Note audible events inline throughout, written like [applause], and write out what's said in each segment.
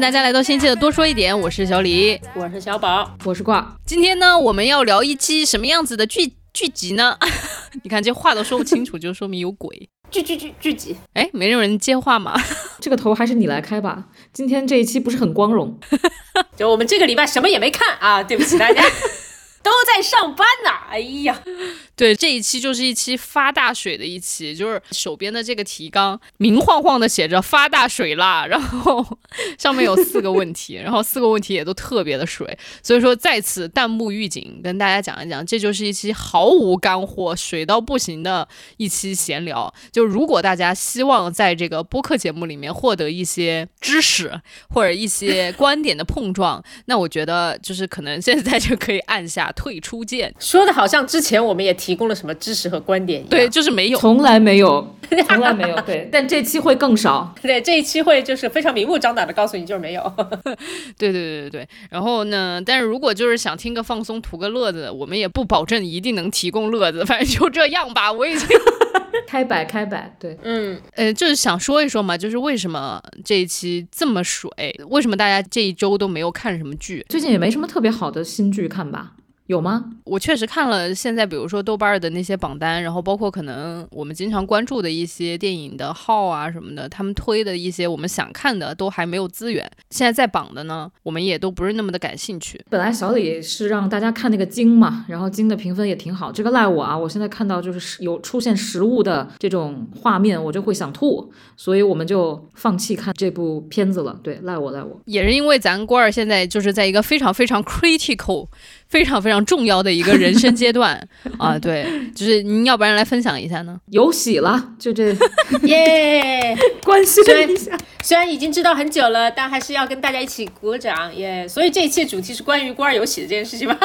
大家来到新一期的多说一点，我是小李，我是小宝，我是挂。今天呢，我们要聊一期什么样子的剧剧集呢？[laughs] 你看这话都说不清楚，就说明有鬼。剧剧剧剧集，哎，没有人接话吗？[laughs] 这个头还是你来开吧。今天这一期不是很光荣，[laughs] 就我们这个礼拜什么也没看啊，对不起大家。都在上班呢，哎呀，对，这一期就是一期发大水的一期，就是手边的这个提纲明晃晃的写着发大水啦，然后 [laughs] 上面有四个问题，然后四个问题也都特别的水，所以说在此弹幕预警，跟大家讲一讲，这就是一期毫无干货、水到不行的一期闲聊。就如果大家希望在这个播客节目里面获得一些知识或者一些观点的碰撞，那我觉得就是可能现在就可以按下。退出键说的好像之前我们也提供了什么知识和观点一样，对，就是没有，从来没有，[laughs] 从来没有，对，[laughs] 但这期会更少，对，这一期会就是非常明目张胆的告诉你就是没有，[laughs] 对对对对对，然后呢，但是如果就是想听个放松图个乐子，我们也不保证一定能提供乐子，反正就这样吧，我已经开摆开摆，对，嗯，呃，就是想说一说嘛，就是为什么这一期这么水，为什么大家这一周都没有看什么剧，最近也没什么特别好的新剧看吧。有吗？我确实看了现在，比如说豆瓣的那些榜单，然后包括可能我们经常关注的一些电影的号啊什么的，他们推的一些我们想看的都还没有资源。现在在榜的呢，我们也都不是那么的感兴趣。本来小李是让大家看那个金嘛，然后金的评分也挺好，这个赖我啊！我现在看到就是有出现食物的这种画面，我就会想吐，所以我们就放弃看这部片子了。对，赖我赖我，也是因为咱郭儿现在就是在一个非常非常 critical。非常非常重要的一个人生阶段 [laughs] 啊，对，就是您要不然来分享一下呢？有喜了，就这 [laughs] 耶，[laughs] 关心一下。虽然已经知道很久了，但还是要跟大家一起鼓掌耶。所以这一期主题是关于孤儿有喜的这件事情吗？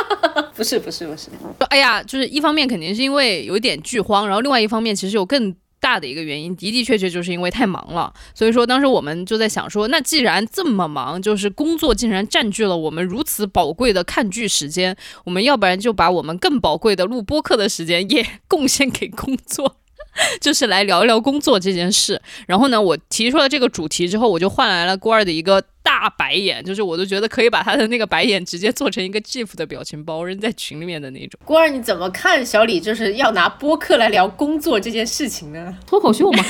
不是，不是，不是。哎呀，就是一方面肯定是因为有一点剧荒，然后另外一方面其实有更。大的一个原因的的确确就是因为太忙了，所以说当时我们就在想说，那既然这么忙，就是工作竟然占据了我们如此宝贵的看剧时间，我们要不然就把我们更宝贵的录播课的时间也 [laughs] 贡献给工作，[laughs] 就是来聊一聊工作这件事。然后呢，我提出了这个主题之后，我就换来了郭二的一个。大白眼，就是我都觉得可以把他的那个白眼直接做成一个 GIF 的表情包扔在群里面的那种。郭儿，你怎么看小李就是要拿播客来聊工作这件事情呢？[laughs] 脱口秀嘛。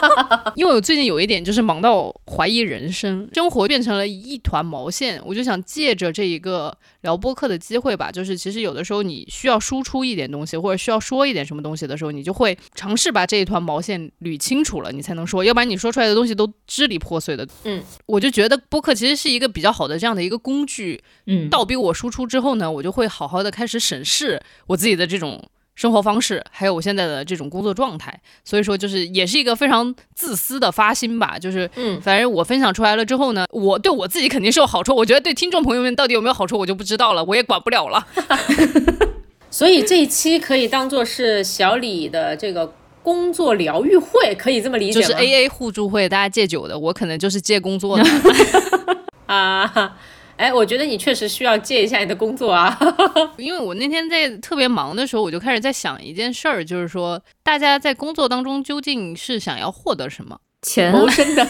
[laughs] 因为我最近有一点就是忙到怀疑人生，生活变成了一团毛线，我就想借着这一个聊播客的机会吧，就是其实有的时候你需要输出一点东西，或者需要说一点什么东西的时候，你就会尝试把这一团毛线捋清楚了，你才能说，要不然你说出来的东西都支离破碎的。嗯，我就觉得。播客其实是一个比较好的这样的一个工具，嗯，倒逼我输出之后呢，我就会好好的开始审视我自己的这种生活方式，还有我现在的这种工作状态。所以说，就是也是一个非常自私的发心吧，就是，嗯，反正我分享出来了之后呢，我对我自己肯定是有好处，我觉得对听众朋友们到底有没有好处，我就不知道了，我也管不了了。[laughs] 所以这一期可以当做是小李的这个。工作疗愈会可以这么理解吗？就是 A A 互助会，大家戒酒的，我可能就是戒工作的 [laughs] 啊。哎，我觉得你确实需要戒一下你的工作啊，[laughs] 因为我那天在特别忙的时候，我就开始在想一件事儿，就是说大家在工作当中究竟是想要获得什么？钱，谋生的，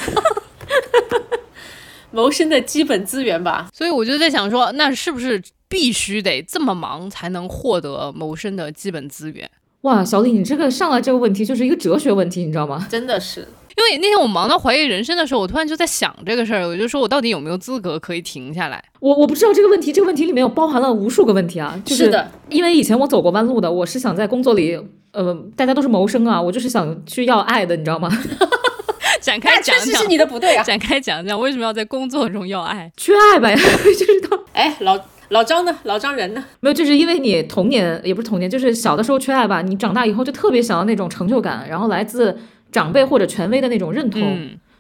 [laughs] 谋生的基本资源吧。所以我就在想说，那是不是必须得这么忙才能获得谋生的基本资源？哇，小李，你这个上来这个问题就是一个哲学问题，你知道吗？真的是，因为那天我忙到怀疑人生的时候，我突然就在想这个事儿，我就说我到底有没有资格可以停下来？我我不知道这个问题，这个问题里面有包含了无数个问题啊。是的，因为以前我走过弯路的，我是想在工作里，呃，大家都是谋生啊，我就是想去要爱的，你知道吗？[laughs] 展开讲讲，是你的不对啊！展开讲讲，为什么要在工作中要爱？缺爱呗，[laughs] 就是他。哎，老。老张呢？老张人呢？没有，就是因为你童年也不是童年，就是小的时候缺爱吧。你长大以后就特别想要那种成就感，然后来自长辈或者权威的那种认同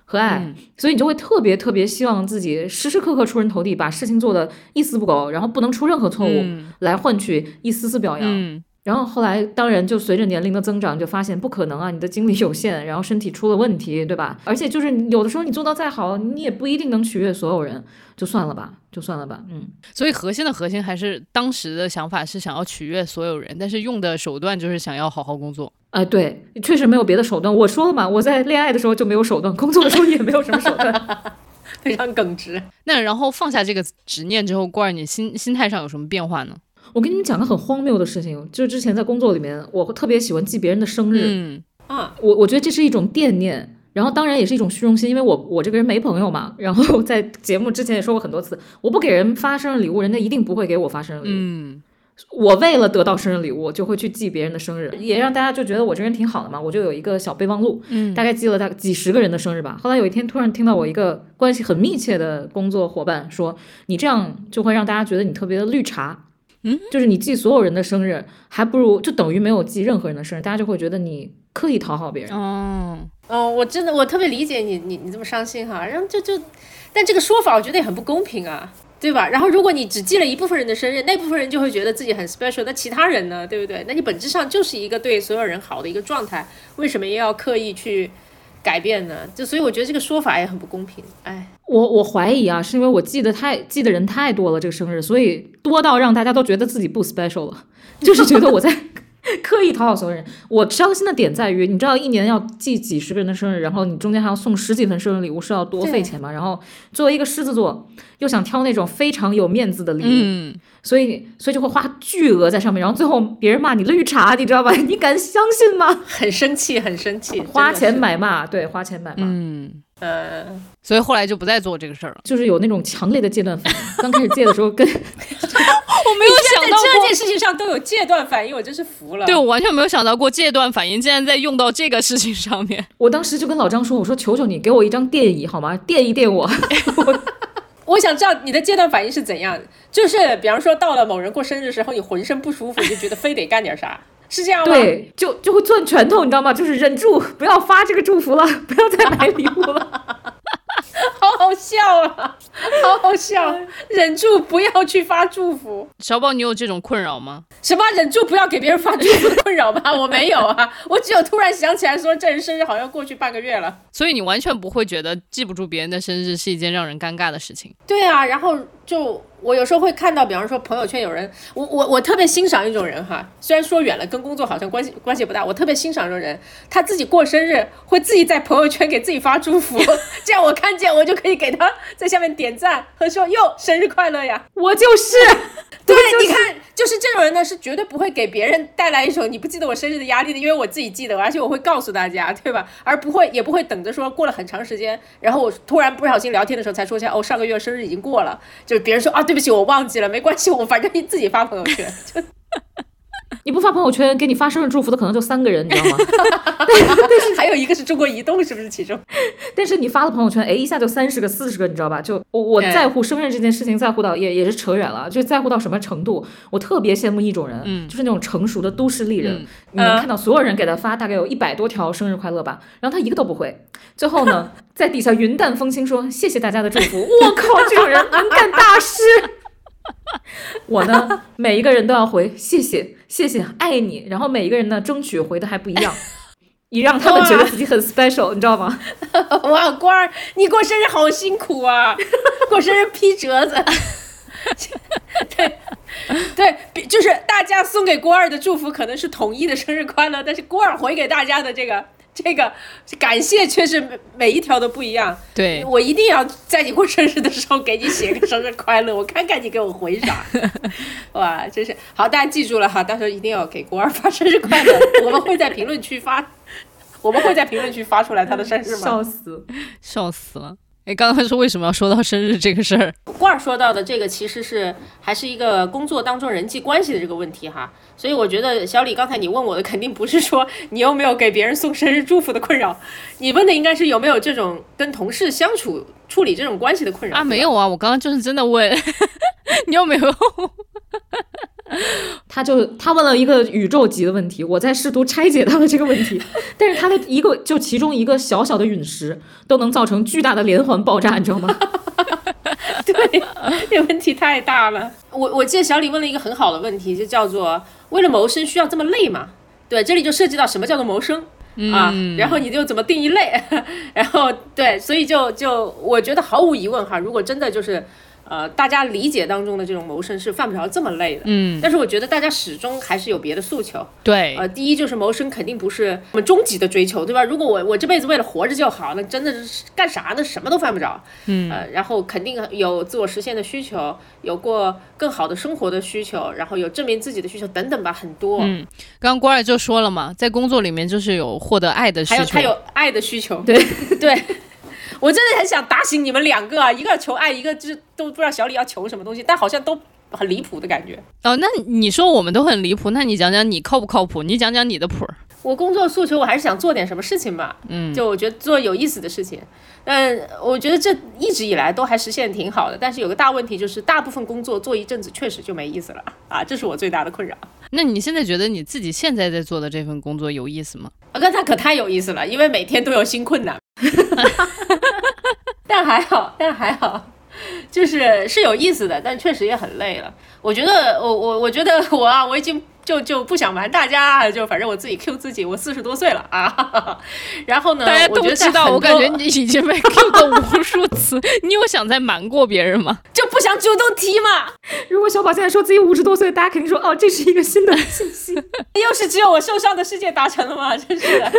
和爱，所以你就会特别特别希望自己时时刻刻出人头地，把事情做的一丝不苟，然后不能出任何错误，来换取一丝丝表扬。然后后来，当然就随着年龄的增长，就发现不可能啊，你的精力有限，然后身体出了问题，对吧？而且就是有的时候你做到再好，你也不一定能取悦所有人，就算了吧，就算了吧。嗯，所以核心的核心还是当时的想法是想要取悦所有人，但是用的手段就是想要好好工作。啊，对，确实没有别的手段。我说了嘛，我在恋爱的时候就没有手段，工作的时候也没有什么手段。[laughs] 非常耿直。那然后放下这个执念之后，郭儿，你心心态上有什么变化呢？我跟你们讲个很荒谬的事情，就是之前在工作里面，我特别喜欢记别人的生日。嗯啊，我我觉得这是一种惦念，然后当然也是一种虚荣心，因为我我这个人没朋友嘛。然后在节目之前也说过很多次，我不给人发生日礼物，人家一定不会给我发生日礼物。嗯我为了得到生日礼物，就会去记别人的生日，也让大家就觉得我这人挺好的嘛。我就有一个小备忘录，嗯大概记了大概几十个人的生日吧。后来有一天突然听到我一个关系很密切的工作伙伴说：“你这样就会让大家觉得你特别的绿茶。”嗯，就是你记所有人的生日，还不如就等于没有记任何人的生日，大家就会觉得你刻意讨好别人。哦，哦，我真的我特别理解你，你你这么伤心哈，然后就就，但这个说法我觉得也很不公平啊，对吧？然后如果你只记了一部分人的生日，那部分人就会觉得自己很 special，那其他人呢，对不对？那你本质上就是一个对所有人好的一个状态，为什么又要刻意去改变的？就所以我觉得这个说法也很不公平，哎。我我怀疑啊，是因为我记得太记得人太多了，这个生日，所以多到让大家都觉得自己不 special 了，就是觉得我在 [laughs] 刻意讨好所有人。我伤心的点在于，你知道一年要记几十个人的生日，然后你中间还要送十几份生日礼物，是要多费钱吗？然后作为一个狮子座，又想挑那种非常有面子的礼物，嗯，所以所以就会花巨额在上面，然后最后别人骂你绿茶，你知道吧？你敢相信吗？很生气，很生气，花钱买骂，对，花钱买骂。嗯，呃，所以后来就不再做这个事儿了。就是有那种强烈的戒断反应。[laughs] 刚开始戒的时候跟 [laughs] 我没有想到过，这件事情上都有戒断反应，我真是服了。对我完全没有想到过戒断反应竟然在用到这个事情上面。[laughs] 我当时就跟老张说：“我说求求你给我一张电椅好吗？电一电我。我想知道你的戒断反应是怎样，就是比方说到了某人过生日的时候，你浑身不舒服，你就觉得非得干点啥，是这样吗？，对，就就会攥拳头，你知道吗？就是忍住 [laughs] 不要发这个祝福了，[laughs] 不要再买礼物了。[laughs] 好好笑啊，好好笑，忍住不要去发祝福。小宝，你有这种困扰吗？什么忍住不要给别人发祝福的困扰吗？我没有啊，我只有突然想起来说这人生日好像过去半个月了。所以你完全不会觉得记不住别人的生日是一件让人尴尬的事情。对啊，然后就我有时候会看到，比方说朋友圈有人，我我我特别欣赏一种人哈，虽然说远了跟工作好像关系关系不大，我特别欣赏这种人，他自己过生日会自己在朋友圈给自己发祝福，[laughs] 这样我看见我就可以给他在下面点赞和说哟生日快乐呀。我就是，对，就是你看，就是这种人呢，是绝对不会给别人带来一种你不记得我生日的压力的，因为我自己记得，而且我会告诉大家，对吧？而不会，也不会等着说过了很长时间，然后我突然不小心聊天的时候才说一下，哦，上个月生日已经过了，就就别人说啊，对不起，我忘记了，没关系，我反正你自己发朋友圈，就 [laughs] 你不发朋友圈，给你发生日祝福的可能就三个人，你知道吗？[laughs] 但是还有一个是中国移动，是不是其中？但是你发了朋友圈，哎，一下就三十个、四十个，你知道吧？就我我在乎生日这件事情，在乎到也也是扯远了，就在乎到什么程度？我特别羡慕一种人，嗯就是那种成熟的都市丽人，嗯你能看到所有人给他发大概有一百多条生日快乐吧，然后他一个都不会，最后呢，[laughs] 在底下云淡风轻说谢谢大家的祝福，我靠，这种人能干大事。我呢，每一个人都要回谢谢谢谢爱你，然后每一个人呢争取回的还不一样，[laughs] 以让他们觉得自己很 special，你知道吗？[laughs] 哇，官儿，你过生日好辛苦啊，过生日批折子。[laughs] 对，对，就是大家送给郭二的祝福可能是统一的生日快乐，但是郭二回给大家的这个这个感谢却是每每一条都不一样。对，我一定要在你过生日的时候给你写个生日快乐，我看看你给我回啥。[laughs] 哇，真是好，大家记住了哈，到时候一定要给国儿发生日快乐，我们会在评论区发，我们会在评论区发出来他的生日吗？[laughs] 笑死！笑死了。哎，刚刚是为什么要说到生日这个事儿？罐儿说到的这个其实是还是一个工作当中人际关系的这个问题哈，所以我觉得小李刚才你问我的肯定不是说你有没有给别人送生日祝福的困扰，你问的应该是有没有这种跟同事相处处理这种关系的困扰啊，没有啊，我刚刚就是真的问 [laughs] 你有没有？[laughs] [laughs] 他就他问了一个宇宙级的问题，我在试图拆解他的这个问题，但是他的一个就其中一个小小的陨石都能造成巨大的连环爆炸，你知道吗？[laughs] 对，这问题太大了。我我记得小李问了一个很好的问题，就叫做为了谋生需要这么累吗？对，这里就涉及到什么叫做谋生。啊，然后你就怎么定义累，[laughs] 然后对，所以就就我觉得毫无疑问哈，如果真的就是呃，大家理解当中的这种谋生是犯不着这么累的。嗯，但是我觉得大家始终还是有别的诉求。对，呃，第一就是谋生肯定不是我们终极的追求，对吧？如果我我这辈子为了活着就好，那真的是干啥呢？什么都犯不着。嗯，呃，然后肯定有自我实现的需求，有过更好的生活的需求，然后有证明自己的需求等等吧，很多。嗯，刚刚郭二就说了嘛，在工作里面就是有获得爱的需求，还有他有爱的需求。对 [laughs] 对。我真的很想打醒你们两个啊，一个求爱，一个就是都不知道小李要求什么东西，但好像都很离谱的感觉。哦，那你说我们都很离谱，那你讲讲你靠不靠谱？你讲讲你的谱。我工作诉求，我还是想做点什么事情吧。嗯，就我觉得做有意思的事情。但我觉得这一直以来都还实现挺好的。但是有个大问题就是，大部分工作做一阵子确实就没意思了啊，这是我最大的困扰。那你现在觉得你自己现在在做的这份工作有意思吗？啊，刚才可太有意思了，因为每天都有新困难。[laughs] 但还好，但还好，[laughs] 就是是有意思的，但确实也很累了。我觉得，我我我觉得我啊，我已经就就不想瞒大家，就反正我自己 Q 自己，我四十多岁了啊。[laughs] 然后呢，大家都知道，我感觉你已经被 [laughs] Q 过无数次。你有想再瞒过别人吗？就不想主动提嘛。如果小宝现在说自己五十多岁，大家肯定说哦，这是一个新的信息。又是只有我受伤的世界达成了吗？真是的。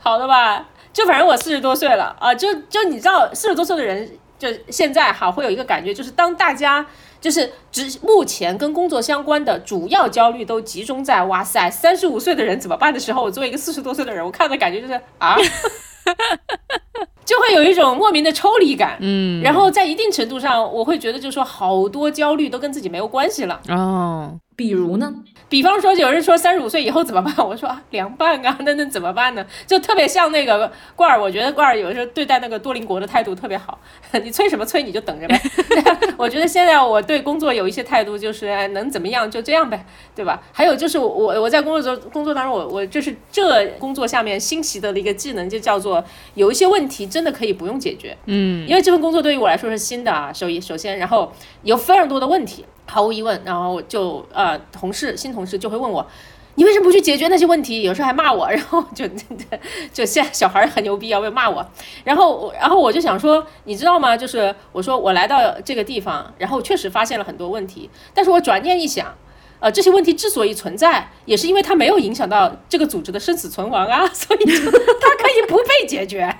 好的吧。就反正我四十多岁了啊，就就你知道，四十多岁的人就现在哈会有一个感觉，就是当大家就是只目前跟工作相关的主要焦虑都集中在哇塞三十五岁的人怎么办的时候，我作为一个四十多岁的人，我看的感觉就是啊。[laughs] 就会有一种莫名的抽离感，嗯，然后在一定程度上，我会觉得就是说，好多焦虑都跟自己没有关系了。哦，比如呢？比方说，有人说三十五岁以后怎么办？[laughs] 我说啊，凉拌啊，那那怎么办呢？就特别像那个罐儿，我觉得罐儿有的时候对待那个多邻国的态度特别好。[laughs] 你催什么催？你就等着呗。[laughs] 我觉得现在我对工作有一些态度，就是能怎么样就这样呗，对吧？还有就是我我在工作中工作当中，我我就是这工作下面新习得的一个技能，就叫做有一些问题真的可以不用解决。嗯，因为这份工作对于我来说是新的啊，首首先，然后有非常多的问题。毫无疑问，然后就呃，同事新同事就会问我，你为什么不去解决那些问题？有时候还骂我，[laughs] 然后就 [laughs] 就现在小孩很牛逼啊，会骂我。然后我然后我就想说，你知道吗？就是我说我来到这个地方，然后确实发现了很多问题，但是我转念一想，呃，这些问题之所以存在，也是因为它没有影响到这个组织的生死存亡啊，[laughs] 所以它可以不被解决。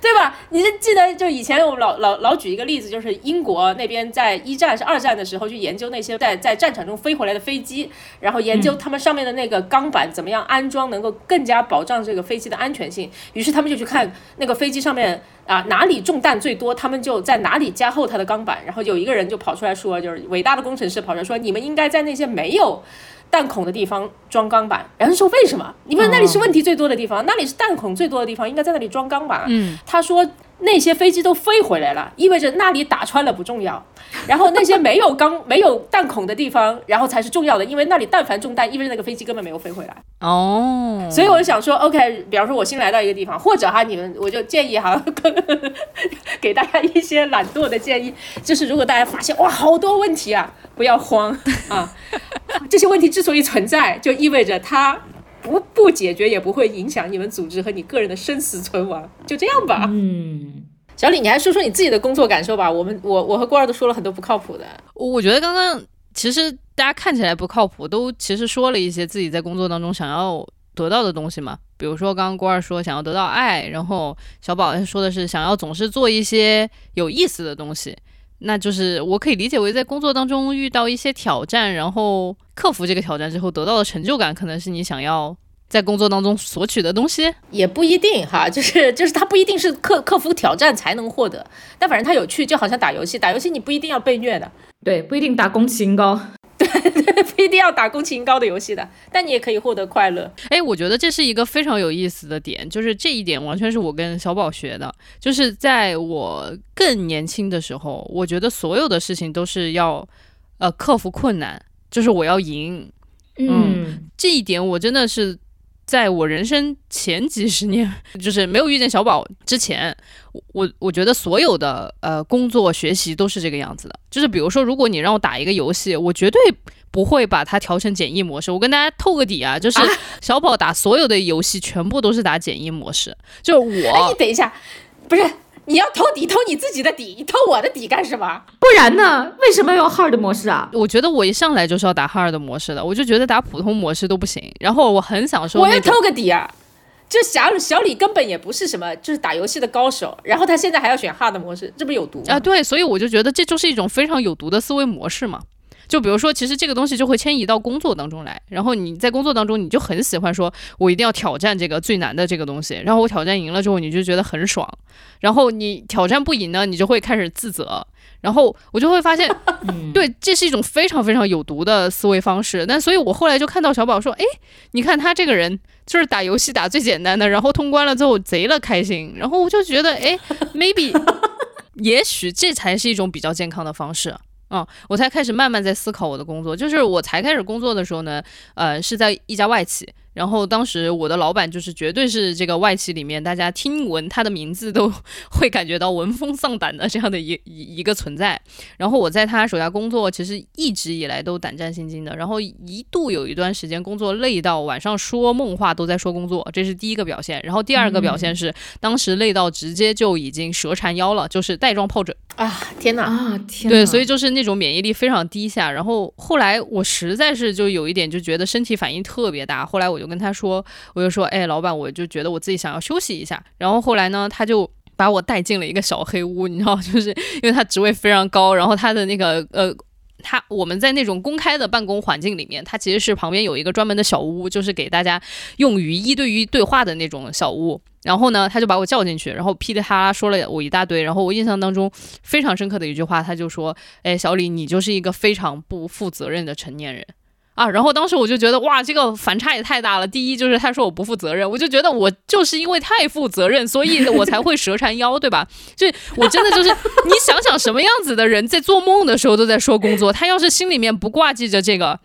对吧？你是记得就以前我们老老老举一个例子，就是英国那边在一战是二战的时候去研究那些在在战场中飞回来的飞机，然后研究他们上面的那个钢板怎么样安装能够更加保障这个飞机的安全性。于是他们就去看那个飞机上面啊哪里中弹最多，他们就在哪里加厚它的钢板。然后有一个人就跑出来说，就是伟大的工程师跑出来说，你们应该在那些没有。弹孔的地方装钢板，然后说为什么？你问那里是问题最多的地方，那里是弹孔最多的地方，应该在那里装钢板。嗯，他说。那些飞机都飞回来了，意味着那里打穿了不重要，然后那些没有钢、没有弹孔的地方，然后才是重要的，因为那里但凡中弹，意味着那个飞机根本没有飞回来。哦，所以我就想说，OK，比方说我新来到一个地方，或者哈，你们我就建议哈，给大家一些懒惰的建议，就是如果大家发现哇好多问题啊，不要慌啊，这些问题之所以存在，就意味着它。不不解决也不会影响你们组织和你个人的生死存亡，就这样吧。嗯，小李，你还说说你自己的工作感受吧。我们我我和郭二都说了很多不靠谱的。我觉得刚刚其实大家看起来不靠谱，都其实说了一些自己在工作当中想要得到的东西嘛。比如说刚刚郭二说想要得到爱，然后小宝说的是想要总是做一些有意思的东西。那就是我可以理解为在工作当中遇到一些挑战，然后克服这个挑战之后得到的成就感，可能是你想要在工作当中索取的东西，也不一定哈，就是就是它不一定是克克服挑战才能获得，但反正它有趣，就好像打游戏，打游戏你不一定要被虐的，对，不一定打宫崎英高。对，不一定要打宫崎英高的游戏的，但你也可以获得快乐。哎，我觉得这是一个非常有意思的点，就是这一点完全是我跟小宝学的。就是在我更年轻的时候，我觉得所有的事情都是要呃克服困难，就是我要赢。嗯，这一点我真的是。在我人生前几十年，[laughs] 就是没有遇见小宝之前，我我觉得所有的呃工作学习都是这个样子的。就是比如说，如果你让我打一个游戏，我绝对不会把它调成简易模式。我跟大家透个底啊，就是小宝打所有的游戏全部都是打简易模式。就是我，你等一下，不是。你要偷底，偷你自己的底，你偷我的底干什么？不然呢？为什么要 hard 模式啊？我觉得我一上来就是要打 hard 模式的，我就觉得打普通模式都不行。然后我很想说，我要偷个底啊！就小小李根本也不是什么就是打游戏的高手，然后他现在还要选 hard 模式，这不是有毒啊？对，所以我就觉得这就是一种非常有毒的思维模式嘛。就比如说，其实这个东西就会迁移到工作当中来，然后你在工作当中，你就很喜欢说，我一定要挑战这个最难的这个东西，然后我挑战赢了之后，你就觉得很爽，然后你挑战不赢呢，你就会开始自责，然后我就会发现，[laughs] 对，这是一种非常非常有毒的思维方式。但所以我后来就看到小宝说，哎，你看他这个人就是打游戏打最简单的，然后通关了之后贼了开心，然后我就觉得，哎，[laughs] maybe，也许这才是一种比较健康的方式。哦，我才开始慢慢在思考我的工作。就是我才开始工作的时候呢，呃，是在一家外企。然后当时我的老板就是绝对是这个外企里面大家听闻他的名字都 [laughs] 会感觉到闻风丧胆的这样的一一一个存在。然后我在他手下工作，其实一直以来都胆战心惊的。然后一度有一段时间工作累到晚上说梦话都在说工作，这是第一个表现。然后第二个表现是当时累到直接就已经蛇缠腰了，就是带状疱疹啊！天哪啊！天对，所以就是那种免疫力非常低下。然后后来我实在是就有一点就觉得身体反应特别大。后来我就跟他说，我就说，哎，老板，我就觉得我自己想要休息一下。然后后来呢，他就把我带进了一个小黑屋，你知道，就是因为他职位非常高，然后他的那个呃，他我们在那种公开的办公环境里面，他其实是旁边有一个专门的小屋，就是给大家用于一对一对话的那种小屋。然后呢，他就把我叫进去，然后噼里啪啦说了我一大堆。然后我印象当中非常深刻的一句话，他就说，哎，小李，你就是一个非常不负责任的成年人。啊，然后当时我就觉得哇，这个反差也太大了。第一就是他说我不负责任，我就觉得我就是因为太负责任，所以我才会蛇缠腰，对吧？就我真的就是，[laughs] 你想想什么样子的人在做梦的时候都在说工作，他要是心里面不挂记着这个。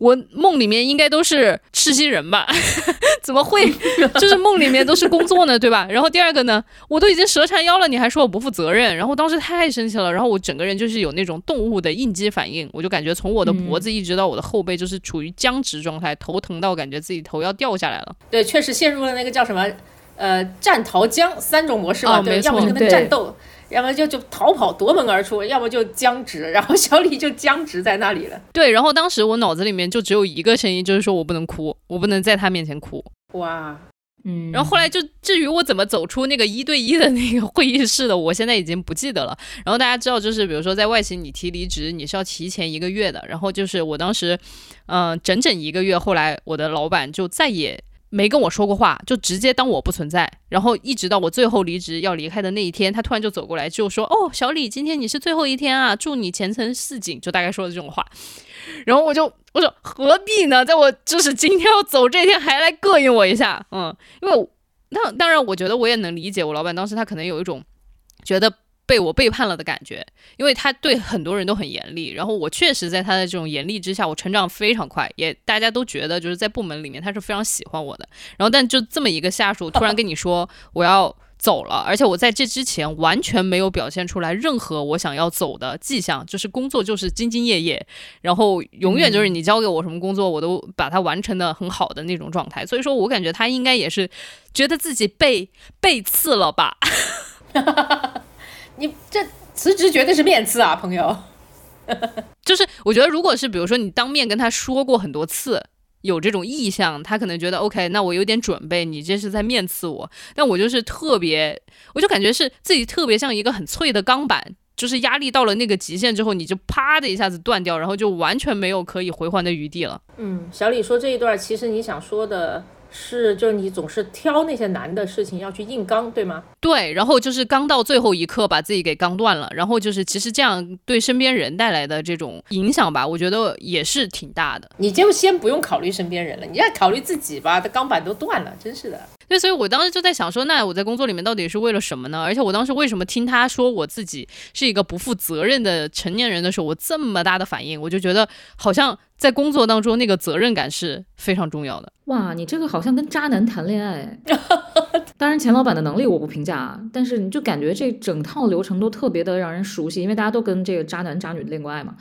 我梦里面应该都是吃鸡人吧？[laughs] 怎么会就是梦里面都是工作呢？对吧？然后第二个呢，我都已经蛇缠腰了，你还说我不负责任？然后当时太生气了，然后我整个人就是有那种动物的应激反应，我就感觉从我的脖子一直到我的后背就是处于僵直状态，头疼到感觉自己头要掉下来了。对，确实陷入了那个叫什么呃战逃僵三种模式嘛，对，要么就跟他战斗。要么就就逃跑夺门而出，要么就僵直，然后小李就僵直在那里了。对，然后当时我脑子里面就只有一个声音，就是说我不能哭，我不能在他面前哭。哇，嗯。然后后来就至于我怎么走出那个一对一的那个会议室的，我现在已经不记得了。然后大家知道，就是比如说在外企你提离职，你是要提前一个月的。然后就是我当时，嗯，整整一个月，后来我的老板就再也。没跟我说过话，就直接当我不存在，然后一直到我最后离职要离开的那一天，他突然就走过来就说：“哦，小李，今天你是最后一天啊，祝你前程似锦。”就大概说的这种话。[laughs] 然后我就我说何必呢？在我就是今天要走这天还来膈应我一下，嗯，因为那当然我觉得我也能理解我老板当时他可能有一种觉得。被我背叛了的感觉，因为他对很多人都很严厉，然后我确实在他的这种严厉之下，我成长非常快，也大家都觉得就是在部门里面他是非常喜欢我的。然后，但就这么一个下属突然跟你说我要走了，而且我在这之前完全没有表现出来任何我想要走的迹象，就是工作就是兢兢业业，然后永远就是你交给我什么工作我都把它完成的很好的那种状态。所以说我感觉他应该也是觉得自己被背刺了吧。[laughs] 你这辞职绝对是面刺啊，朋友。[laughs] 就是我觉得，如果是比如说你当面跟他说过很多次有这种意向，他可能觉得 OK，那我有点准备，你这是在面刺我。但我就是特别，我就感觉是自己特别像一个很脆的钢板，就是压力到了那个极限之后，你就啪的一下子断掉，然后就完全没有可以回还的余地了。嗯，小李说这一段，其实你想说的。是，就是你总是挑那些难的事情要去硬刚，对吗？对，然后就是刚到最后一刻把自己给刚断了，然后就是其实这样对身边人带来的这种影响吧，我觉得也是挺大的。你就先不用考虑身边人了，你要考虑自己吧，这钢板都断了，真是的。对，所以我当时就在想说，那我在工作里面到底是为了什么呢？而且我当时为什么听他说我自己是一个不负责任的成年人的时候，我这么大的反应，我就觉得好像在工作当中那个责任感是非常重要的。哇，你这个好像跟渣男谈恋爱。[laughs] 当然，钱老板的能力我不评价啊，但是你就感觉这整套流程都特别的让人熟悉，因为大家都跟这个渣男渣女恋过爱嘛，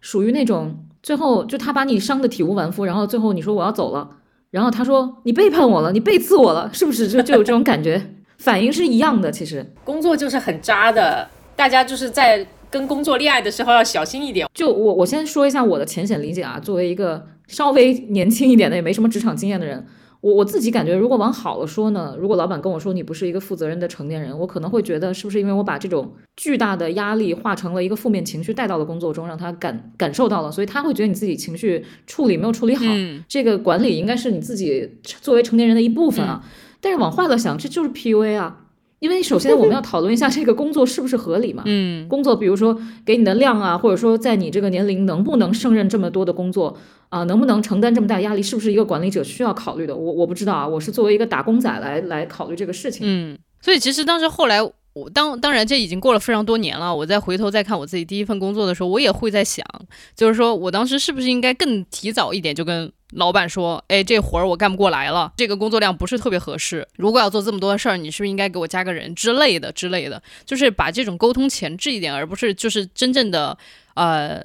属于那种最后就他把你伤得体无完肤，然后最后你说我要走了。然后他说：“你背叛我了，你背刺我了，是不是？就就有这种感觉，反应是一样的。其实工作就是很渣的，大家就是在跟工作恋爱的时候要小心一点。就我我先说一下我的浅显理解啊，作为一个稍微年轻一点的，也没什么职场经验的人。我我自己感觉，如果往好了说呢，如果老板跟我说你不是一个负责任的成年人，我可能会觉得是不是因为我把这种巨大的压力化成了一个负面情绪带到了工作中，让他感感受到了，所以他会觉得你自己情绪处理没有处理好，这个管理应该是你自己作为成年人的一部分啊。但是往坏了想，这就是 PUA 啊。因为首先我们要讨论一下这个工作是不是合理嘛？嗯，工作比如说给你的量啊，或者说在你这个年龄能不能胜任这么多的工作啊，能不能承担这么大压力，是不是一个管理者需要考虑的？我我不知道啊，我是作为一个打工仔来来考虑这个事情。嗯，所以其实当时后来我当当然这已经过了非常多年了，我再回头再看我自己第一份工作的时候，我也会在想，就是说我当时是不是应该更提早一点就跟。老板说：“哎，这活儿我干不过来了，这个工作量不是特别合适。如果要做这么多的事儿，你是不是应该给我加个人之类的之类的？就是把这种沟通前置一点，而不是就是真正的呃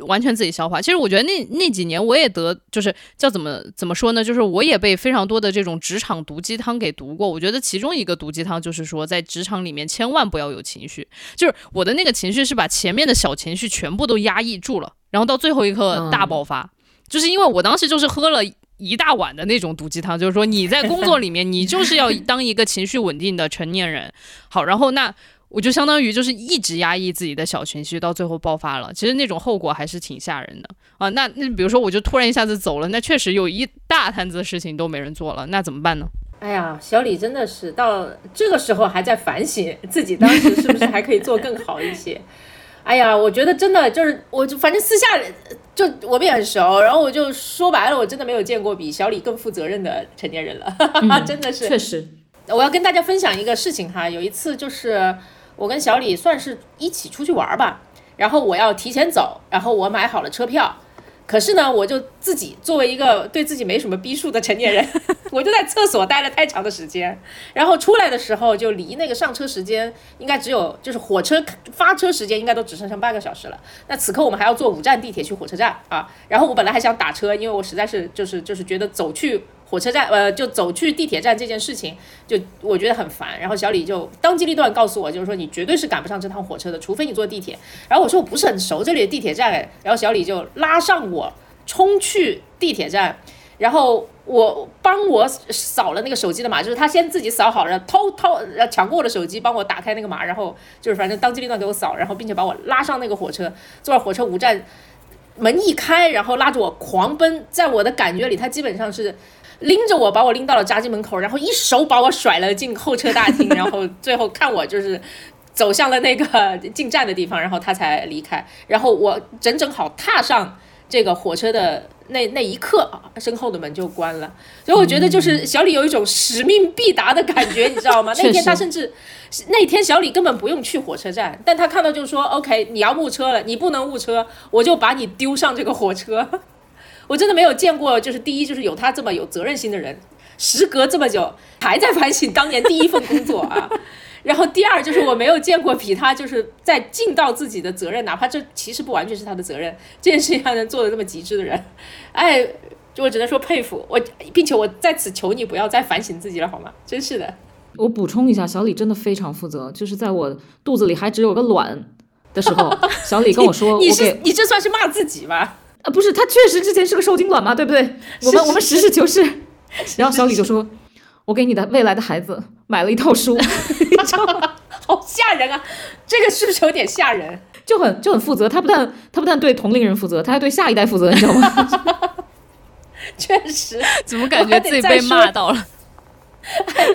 完全自己消化。其实我觉得那那几年我也得就是叫怎么怎么说呢？就是我也被非常多的这种职场毒鸡汤给毒过。我觉得其中一个毒鸡汤就是说，在职场里面千万不要有情绪。就是我的那个情绪是把前面的小情绪全部都压抑住了，然后到最后一刻大爆发。”就是因为我当时就是喝了一大碗的那种毒鸡汤，就是说你在工作里面，你就是要当一个情绪稳定的成年人。好，然后那我就相当于就是一直压抑自己的小情绪，到最后爆发了。其实那种后果还是挺吓人的啊。那那比如说我就突然一下子走了，那确实有一大摊子事情都没人做了，那怎么办呢？哎呀，小李真的是到这个时候还在反省自己当时是不是还可以做更好一些。哎呀，我觉得真的就是，我就反正私下就我们也很熟，然后我就说白了，我真的没有见过比小李更负责任的成年人了，[laughs] 真的是。确实，我要跟大家分享一个事情哈，有一次就是我跟小李算是一起出去玩吧，然后我要提前走，然后我买好了车票。可是呢，我就自己作为一个对自己没什么逼数的成年人，[laughs] 我就在厕所待了太长的时间，然后出来的时候就离那个上车时间应该只有，就是火车发车时间应该都只剩下半个小时了。那此刻我们还要坐五站地铁去火车站啊，然后我本来还想打车，因为我实在是就是就是觉得走去。火车站，呃，就走去地铁站这件事情，就我觉得很烦。然后小李就当机立断告诉我，就是说你绝对是赶不上这趟火车的，除非你坐地铁。然后我说我不是很熟这里的地铁站，然后小李就拉上我冲去地铁站，然后我帮我扫了那个手机的码，就是他先自己扫好了，偷偷抢过我的手机，帮我打开那个码，然后就是反正当机立断给我扫，然后并且把我拉上那个火车，坐上火车五站，门一开，然后拉着我狂奔，在我的感觉里，他基本上是。拎着我，把我拎到了闸机门口，然后一手把我甩了进候车大厅，[laughs] 然后最后看我就是走向了那个进站的地方，然后他才离开。然后我整整好踏上这个火车的那那一刻啊，身后的门就关了。所以我觉得就是小李有一种使命必达的感觉，你知道吗？那天他甚至那天小李根本不用去火车站，但他看到就是说，OK，你要误车了，你不能误车，我就把你丢上这个火车。我真的没有见过，就是第一，就是有他这么有责任心的人，时隔这么久还在反省当年第一份工作啊。然后第二，就是我没有见过比他就是在尽到自己的责任，哪怕这其实不完全是他的责任，这件事情还能做的这么极致的人，哎，就我只能说佩服我，并且我在此求你不要再反省自己了，好吗？真是的。我补充一下，小李真的非常负责，就是在我肚子里还只有个卵的时候，小李跟我说，[laughs] 你是你这算是骂自己吗？啊，不是，他确实之前是个受精卵嘛，对不对？我们我们实事求 [laughs] 是。然后小李就说：“我给你的未来的孩子买了一套书 [laughs] [laughs] 好吓人啊！这个是不是有点吓人？就很就很负责。他不但他不但对同龄人负责，他还对下一代负责，你知道吗？确实，怎么感觉自己被骂到了？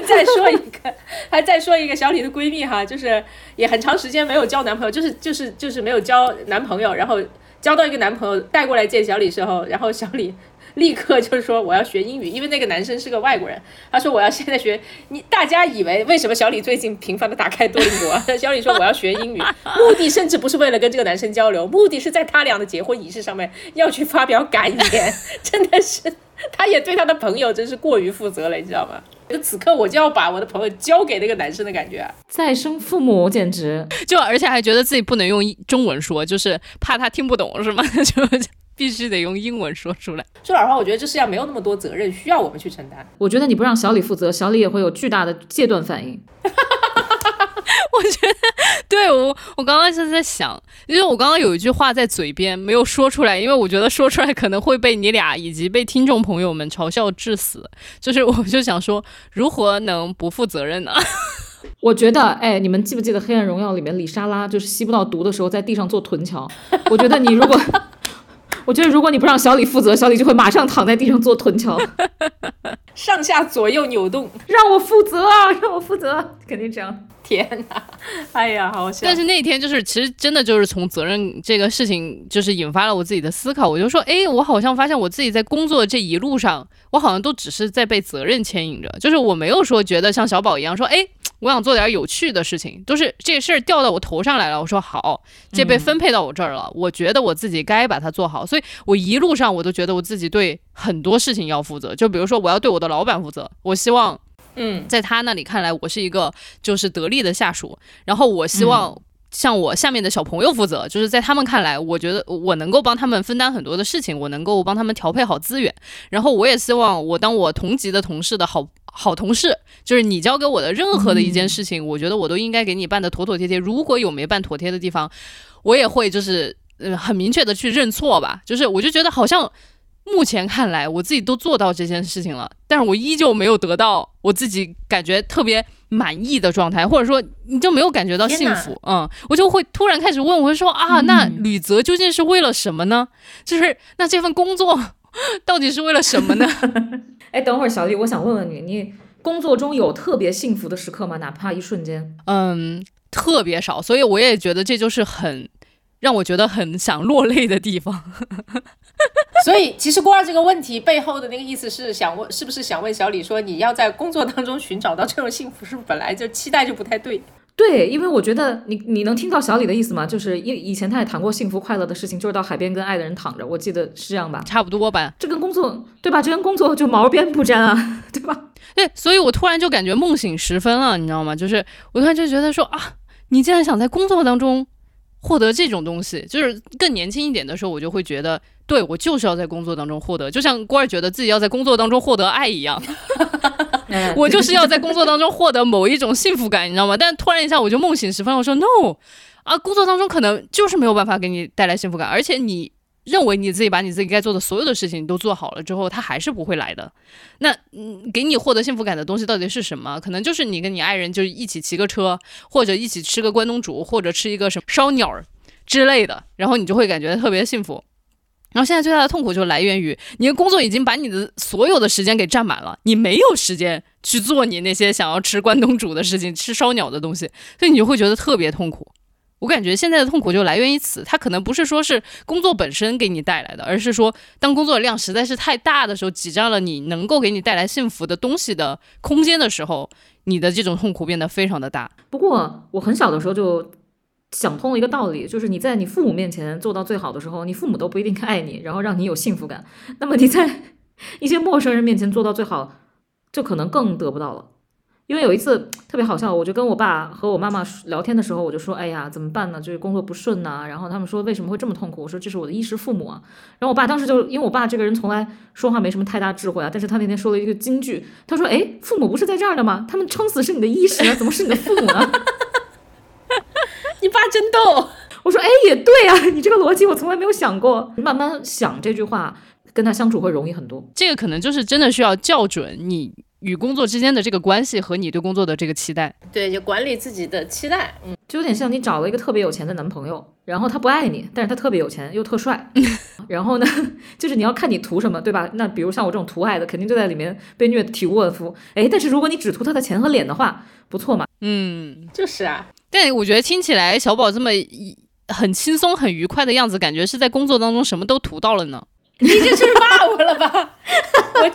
再说一个，还再说一个小李的闺蜜哈，就是也很长时间没有交男朋友，就是就是就是没有交男朋友，然后。交到一个男朋友带过来见小李时候，然后小李立刻就说我要学英语，因为那个男生是个外国人。他说我要现在学你，大家以为为什么小李最近频繁的打开多邻国？[laughs] 小李说我要学英语，目的甚至不是为了跟这个男生交流，目的是在他俩的结婚仪式上面要去发表感言。[laughs] 真的是，他也对他的朋友真是过于负责了，你知道吗？就此刻我就要把我的朋友交给那个男生的感觉，再生父母简直就，而且还觉得自己不能用中文说，就是怕他听不懂，是吗？[laughs] 就必须得用英文说出来。说老实话，我觉得这世上没有那么多责任需要我们去承担。我觉得你不让小李负责，小李也会有巨大的戒断反应。[laughs] 我觉得，对我，我刚刚是在想，因为我刚刚有一句话在嘴边没有说出来，因为我觉得说出来可能会被你俩以及被听众朋友们嘲笑致死。就是我就想说，如何能不负责任呢？[laughs] 我觉得，哎，你们记不记得《黑暗荣耀》里面李莎拉就是吸不到毒的时候在地上做臀桥？我觉得你如果，我觉得如果你不让小李负责，小李就会马上躺在地上做臀桥，[laughs] 上下左右扭动，让我负责啊，让我负责，肯定这样。天哪，哎呀，好笑。但是那天就是，其实真的就是从责任这个事情，就是引发了我自己的思考。我就说，哎，我好像发现我自己在工作这一路上，我好像都只是在被责任牵引着，就是我没有说觉得像小宝一样说，哎。我想做点有趣的事情，都是这事儿掉到我头上来了。我说好，这被分配到我这儿了。我觉得我自己该把它做好，所以我一路上我都觉得我自己对很多事情要负责。就比如说，我要对我的老板负责。我希望，嗯，在他那里看来，我是一个就是得力的下属。然后我希望向我下面的小朋友负责，就是在他们看来，我觉得我能够帮他们分担很多的事情，我能够帮他们调配好资源。然后我也希望我当我同级的同事的好。好同事，就是你交给我的任何的一件事情，我觉得我都应该给你办的妥妥帖帖。如果有没办妥帖的地方，我也会就是呃很明确的去认错吧。就是我就觉得好像目前看来我自己都做到这件事情了，但是我依旧没有得到我自己感觉特别满意的状态，或者说你就没有感觉到幸福。嗯，我就会突然开始问，我会说啊，那吕泽究竟是为了什么呢？就是那这份工作 [laughs] 到底是为了什么呢？[laughs] 哎，等会儿，小丽，我想问问你，你工作中有特别幸福的时刻吗？哪怕一瞬间？嗯，特别少，所以我也觉得这就是很让我觉得很想落泪的地方。[laughs] 所以，其实郭二这个问题背后的那个意思是想问，是不是想问小李说，你要在工作当中寻找到这种幸福，是不是本来就期待就不太对？对，因为我觉得你你能听到小李的意思吗？就是以以前他也谈过幸福快乐的事情，就是到海边跟爱的人躺着，我记得是这样吧？差不多吧。这跟工作对吧？这跟工作就毛边不沾啊，[laughs] 对吧？对，所以我突然就感觉梦醒时分了，你知道吗？就是我突然就觉得说啊，你竟然想在工作当中获得这种东西，就是更年轻一点的时候，我就会觉得，对我就是要在工作当中获得，就像郭儿觉得自己要在工作当中获得爱一样。[laughs] 我就是要在工作当中获得某一种幸福感，你知道吗？但突然一下我就梦醒时分，我说 no，啊，工作当中可能就是没有办法给你带来幸福感，而且你认为你自己把你自己该做的所有的事情都做好了之后，他还是不会来的。那嗯，给你获得幸福感的东西到底是什么？可能就是你跟你爱人就一起骑个车，或者一起吃个关东煮，或者吃一个什么烧鸟之类的，然后你就会感觉特别幸福。然后现在最大的痛苦就来源于你的工作已经把你的所有的时间给占满了，你没有时间去做你那些想要吃关东煮的事情、吃烧鸟的东西，所以你就会觉得特别痛苦。我感觉现在的痛苦就来源于此，它可能不是说是工作本身给你带来的，而是说当工作量实在是太大的时候，挤占了你能够给你带来幸福的东西的空间的时候，你的这种痛苦变得非常的大。不过我很小的时候就。想通了一个道理，就是你在你父母面前做到最好的时候，你父母都不一定爱你，然后让你有幸福感。那么你在 [laughs] 一些陌生人面前做到最好，就可能更得不到了。因为有一次特别好笑，我就跟我爸和我妈妈聊天的时候，我就说：“哎呀，怎么办呢？就是工作不顺呐。”然后他们说：“为什么会这么痛苦？”我说：“这是我的衣食父母啊。”然后我爸当时就因为我爸这个人从来说话没什么太大智慧啊，但是他那天说了一个金句，他说：“哎，父母不是在这儿的吗？他们撑死是你的衣食啊，怎么是你的父母呢？”你爸真逗，我说哎也对啊，你这个逻辑我从来没有想过。慢慢想这句话，跟他相处会容易很多。这个可能就是真的需要校准你与工作之间的这个关系和你对工作的这个期待。对，就管理自己的期待，嗯，就有点像你找了一个特别有钱的男朋友，然后他不爱你，但是他特别有钱又特帅，[laughs] 然后呢，就是你要看你图什么，对吧？那比如像我这种图爱的，肯定就在里面被虐体无完肤。哎，但是如果你只图他的钱和脸的话，不错嘛。嗯，就是啊。但我觉得听起来小宝这么一很轻松、很愉快的样子，感觉是在工作当中什么都图到了呢。你这是骂我了吧？我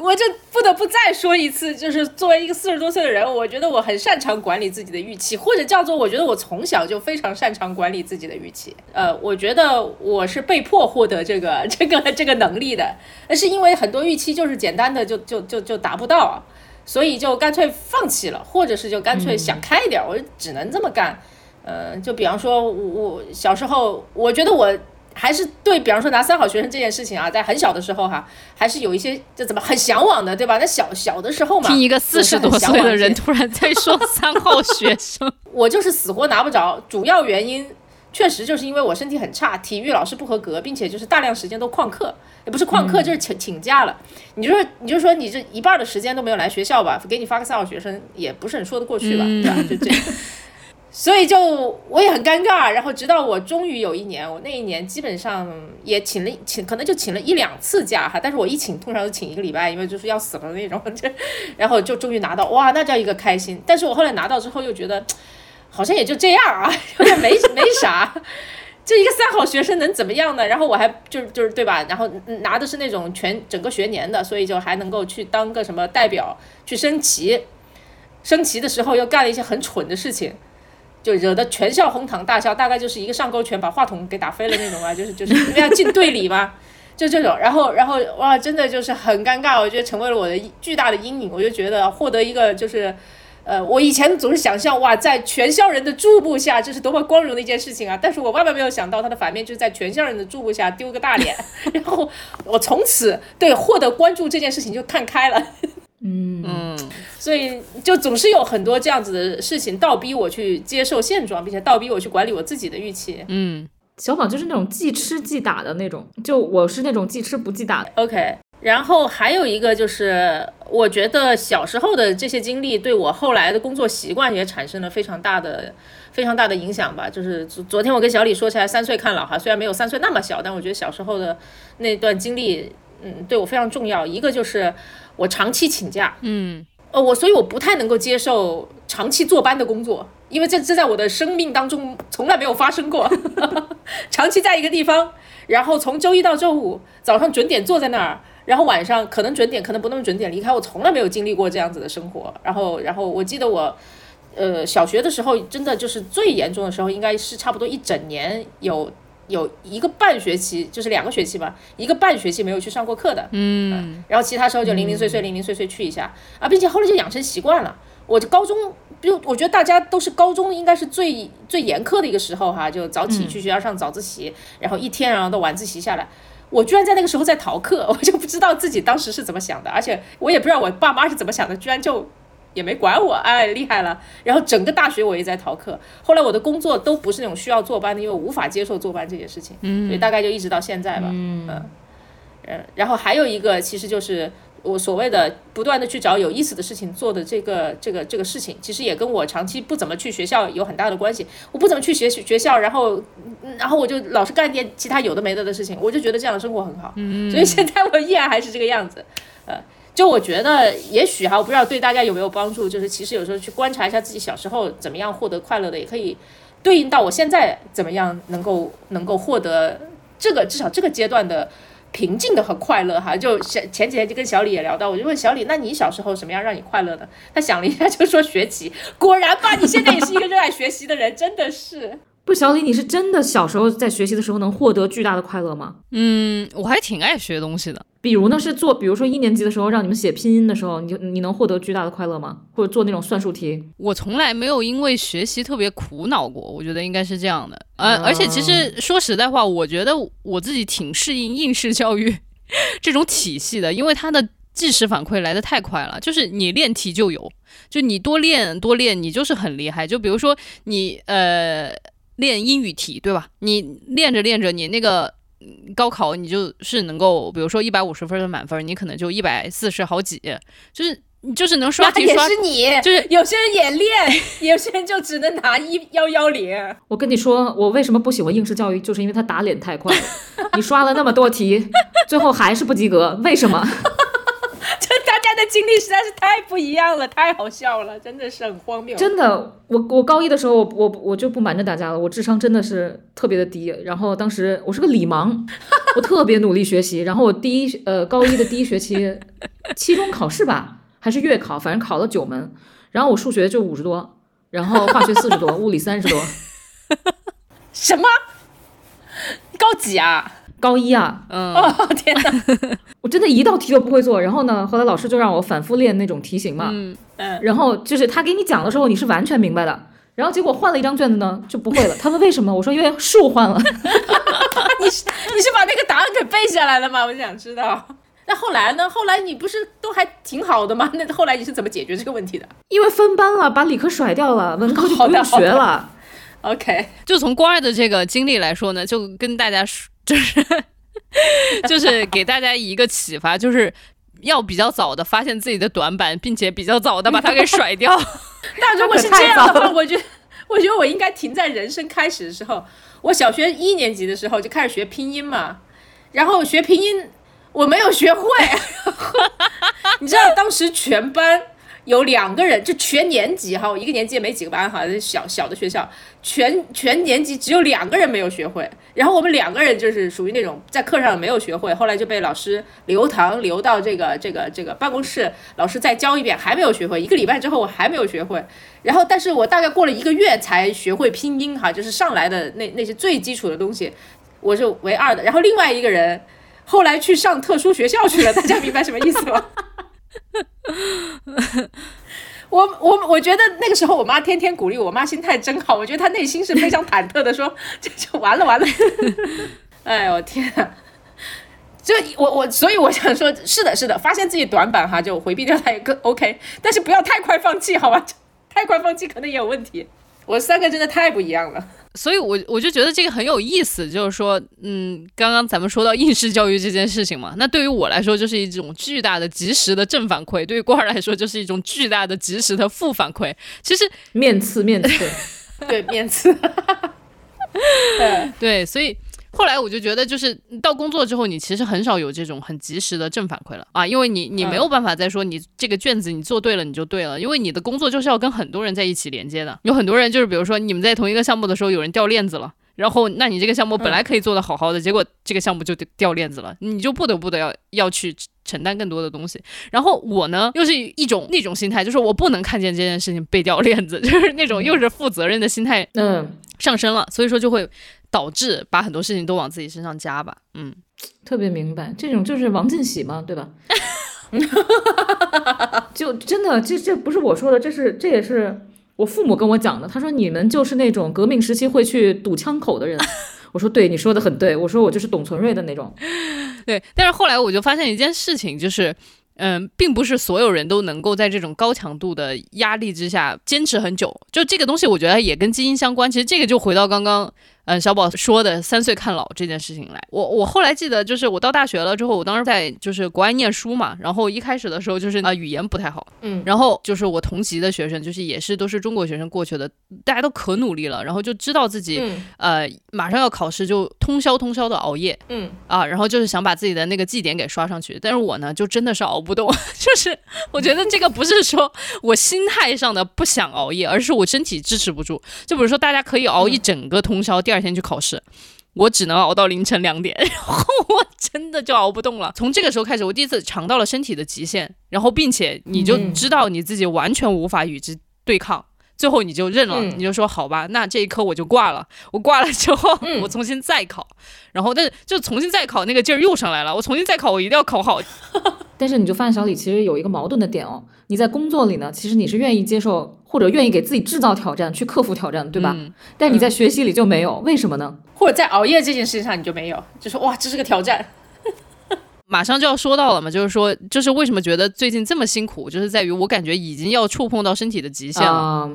[laughs] 我就不得不再说一次，就是作为一个四十多岁的人，我觉得我很擅长管理自己的预期，或者叫做我觉得我从小就非常擅长管理自己的预期。呃，我觉得我是被迫获得这个 [laughs] 这个这个能力的，那是因为很多预期就是简单的就就就就达不到。所以就干脆放弃了，或者是就干脆想开一点，我只能这么干。呃，就比方说，我我小时候，我觉得我还是对，比方说拿三好学生这件事情啊，在很小的时候哈，还是有一些就怎么很向往的，对吧？那小小的时候嘛，听一个四十多岁的人突然在说三好学生，[laughs] 我就是死活拿不着，主要原因。确实就是因为我身体很差，体育老师不合格，并且就是大量时间都旷课，也不是旷课就是请请假了。你就说你就说你这一半的时间都没有来学校吧，给你发个三好学生也不是很说得过去吧，对吧？就这样，[laughs] 所以就我也很尴尬。然后直到我终于有一年，我那一年基本上也请了请，可能就请了一两次假哈，但是我一请通常都请一个礼拜，因为就是要死了那种。就然后就终于拿到，哇，那叫一个开心。但是我后来拿到之后又觉得。好像也就这样啊，有 [laughs] 点没没啥，就一个三好学生能怎么样呢？然后我还就是就是对吧？然后拿的是那种全整个学年的，所以就还能够去当个什么代表去升旗，升旗的时候又干了一些很蠢的事情，就惹得全校哄堂大笑。大概就是一个上勾拳把话筒给打飞了那种啊，就是就是因为要进队里嘛，[laughs] 就这种。然后然后哇，真的就是很尴尬，我觉得成为了我的巨大的阴影。我就觉得获得一个就是。呃，我以前总是想象哇，在全校人的注目下，这是多么光荣的一件事情啊！但是我万万没有想到，它的反面就是在全校人的注目下丢个大脸。[laughs] 然后我从此对获得关注这件事情就看开了。嗯嗯，所以就总是有很多这样子的事情倒逼我去接受现状，并且倒逼我去管理我自己的预期。嗯，小宝就是那种既吃既打的那种，就我是那种既吃不既打的。OK。然后还有一个就是，我觉得小时候的这些经历对我后来的工作习惯也产生了非常大的、非常大的影响吧。就是昨昨天我跟小李说起来，三岁看老哈，虽然没有三岁那么小，但我觉得小时候的那段经历，嗯，对我非常重要。一个就是我长期请假，嗯，呃，我所以我不太能够接受长期坐班的工作，因为这这在我的生命当中从来没有发生过。[laughs] 长期在一个地方，然后从周一到周五早上准点坐在那儿。然后晚上可能准点，可能不那么准点离开。我从来没有经历过这样子的生活。然后，然后我记得我，呃，小学的时候真的就是最严重的时候，应该是差不多一整年有有一个半学期，就是两个学期吧，一个半学期没有去上过课的。嗯。然后其他时候就零零碎碎、零零碎碎去一下啊，并且后来就养成习惯了。我就高中，就我觉得大家都是高中应该是最最严苛的一个时候哈，就早起去学校上早自习，然后一天然后到晚自习下来。我居然在那个时候在逃课，[laughs] 我就不知道自己当时是怎么想的，而且我也不知道我爸妈是怎么想的，居然就也没管我，哎，厉害了。然后整个大学我也在逃课，后来我的工作都不是那种需要坐班的，因为我无法接受坐班这件事情，所以大概就一直到现在吧，嗯，嗯，然后还有一个其实就是。我所谓的不断的去找有意思的事情做的这个这个这个事情，其实也跟我长期不怎么去学校有很大的关系。我不怎么去学学校，然后然后我就老是干点其他有的没的的事情，我就觉得这样的生活很好。嗯，所以现在我依然还是这个样子。呃，就我觉得也许哈，我不知道对大家有没有帮助，就是其实有时候去观察一下自己小时候怎么样获得快乐的，也可以对应到我现在怎么样能够能够获得这个至少这个阶段的。平静的很快乐哈，就前前几天就跟小李也聊到，我就问小李，那你小时候什么样让你快乐的？他想了一下就说学习，果然吧，你现在也是一个热爱学习的人，真的是。不，小李，你是真的小时候在学习的时候能获得巨大的快乐吗？嗯，我还挺爱学东西的。比如呢，是做，比如说一年级的时候让你们写拼音的时候，你你能获得巨大的快乐吗？或者做那种算术题？我从来没有因为学习特别苦恼过，我觉得应该是这样的。呃，而且其实说实在话，我觉得我自己挺适应应试教育 [laughs] 这种体系的，因为它的即时反馈来的太快了，就是你练题就有，就你多练多练，你就是很厉害。就比如说你呃。练英语题，对吧？你练着练着，你那个高考你就是能够，比如说一百五十分的满分，你可能就一百四十好几，就是你就是能刷题刷。也是你，就是有些人也练，[laughs] 有些人就只能拿一幺幺零。我跟你说，我为什么不喜欢应试教育，就是因为他打脸太快。你刷了那么多题，最后还是不及格，为什么？的经历实在是太不一样了，太好笑了，真的是很荒谬。真的，我我高一的时候，我我就不瞒着大家了，我智商真的是特别的低。然后当时我是个理盲，[laughs] 我特别努力学习。然后我第一呃高一的第一学期 [laughs] 期中考试吧，还是月考，反正考了九门。然后我数学就五十多，然后化学四十多，物理三十多。[laughs] 什么？高几啊？高一啊，嗯，哦 [laughs] 天哪，我真的一道题都不会做。然后呢，后来老师就让我反复练那种题型嘛，嗯然后就是他给你讲的时候，你是完全明白的。然后结果换了一张卷子呢就不会了。他问为什么？我说因为数换了。[laughs] 你是你是把那个答案给背下来了吗？我想知道。那后来呢？后来你不是都还挺好的吗？那后来你是怎么解决这个问题的？因为分班了，把理科甩掉了，文科就不用学了。OK，就从光二的这个经历来说呢，就跟大家说，就是 [laughs] 就是给大家一个启发，就是要比较早的发现自己的短板，并且比较早的把它给甩掉。[laughs] 那如果是这样的话，我觉得我觉得我应该停在人生开始的时候。我小学一年级的时候就开始学拼音嘛，然后学拼音我没有学会，[laughs] 你知道当时全班。有两个人，就全年级哈，我一个年级也没几个班哈，小小的学校，全全年级只有两个人没有学会。然后我们两个人就是属于那种在课上没有学会，后来就被老师留堂留到这个这个这个办公室，老师再教一遍，还没有学会。一个礼拜之后我还没有学会，然后但是我大概过了一个月才学会拼音哈，就是上来的那那些最基础的东西，我是唯二的。然后另外一个人后来去上特殊学校去了，大家明白什么意思吗？[laughs] 我我我觉得那个时候我妈天天鼓励我，妈心态真好。我觉得她内心是非常忐忑的，说这就完了完了。[laughs] 哎呦天啊！就 [laughs] 我我所以我想说，是的是的，发现自己短板哈，就回避掉它也更 OK，但是不要太快放弃，好吧？太快放弃可能也有问题。我三个真的太不一样了。所以，我我就觉得这个很有意思，就是说，嗯，刚刚咱们说到应试教育这件事情嘛，那对于我来说就是一种巨大的、及时的正反馈；对于郭儿来说就是一种巨大的、及时的负反馈。其实面刺面刺，[laughs] 对面刺，[laughs] 对，所以。后来我就觉得，就是到工作之后，你其实很少有这种很及时的正反馈了啊，因为你你没有办法再说你这个卷子你做对了你就对了，因为你的工作就是要跟很多人在一起连接的，有很多人就是比如说你们在同一个项目的时候，有人掉链子了，然后那你这个项目本来可以做的好好的，结果这个项目就掉链子了，你就不得不的要要去承担更多的东西。然后我呢，又是一种那种心态，就是我不能看见这件事情被掉链子，就是那种又是负责任的心态，嗯，上升了，所以说就会。导致把很多事情都往自己身上加吧，嗯，特别明白，这种就是王进喜嘛，对吧？[laughs] 就真的，这这不是我说的，这是这也是我父母跟我讲的。他说你们就是那种革命时期会去堵枪口的人。[laughs] 我说对，你说的很对。我说我就是董存瑞的那种。对，但是后来我就发现一件事情，就是。嗯，并不是所有人都能够在这种高强度的压力之下坚持很久。就这个东西，我觉得也跟基因相关。其实这个就回到刚刚，嗯，小宝说的“三岁看老”这件事情来。我我后来记得，就是我到大学了之后，我当时在就是国外念书嘛，然后一开始的时候就是啊语言不太好，嗯，然后就是我同级的学生，就是也是都是中国学生过去的，大家都可努力了，然后就知道自己呃马上要考试，就通宵通宵的熬夜，嗯啊，然后就是想把自己的那个绩点给刷上去。但是我呢，就真的是熬不。不动，[laughs] 就是我觉得这个不是说我心态上的不想熬夜，而是我身体支持不住。就比如说，大家可以熬一整个通宵，第二天去考试，我只能熬到凌晨两点，[laughs] 然后我真的就熬不动了。从这个时候开始，我第一次尝到了身体的极限，然后并且你就知道你自己完全无法与之对抗。最后你就认了，你就说好吧，那这一科我就挂了。我挂了之后，我重新再考，然后但是就重新再考那个劲儿又上来了。我重新再考，我一定要考好。[laughs] 但是你就发现小李其实有一个矛盾的点哦，你在工作里呢，其实你是愿意接受或者愿意给自己制造挑战，去克服挑战，对吧？但你在学习里就没有，为什么呢？或者在熬夜这件事情上你就没有，就说哇，这是个挑战。马上就要说到了嘛，就是说，就是为什么觉得最近这么辛苦，就是在于我感觉已经要触碰到身体的极限了。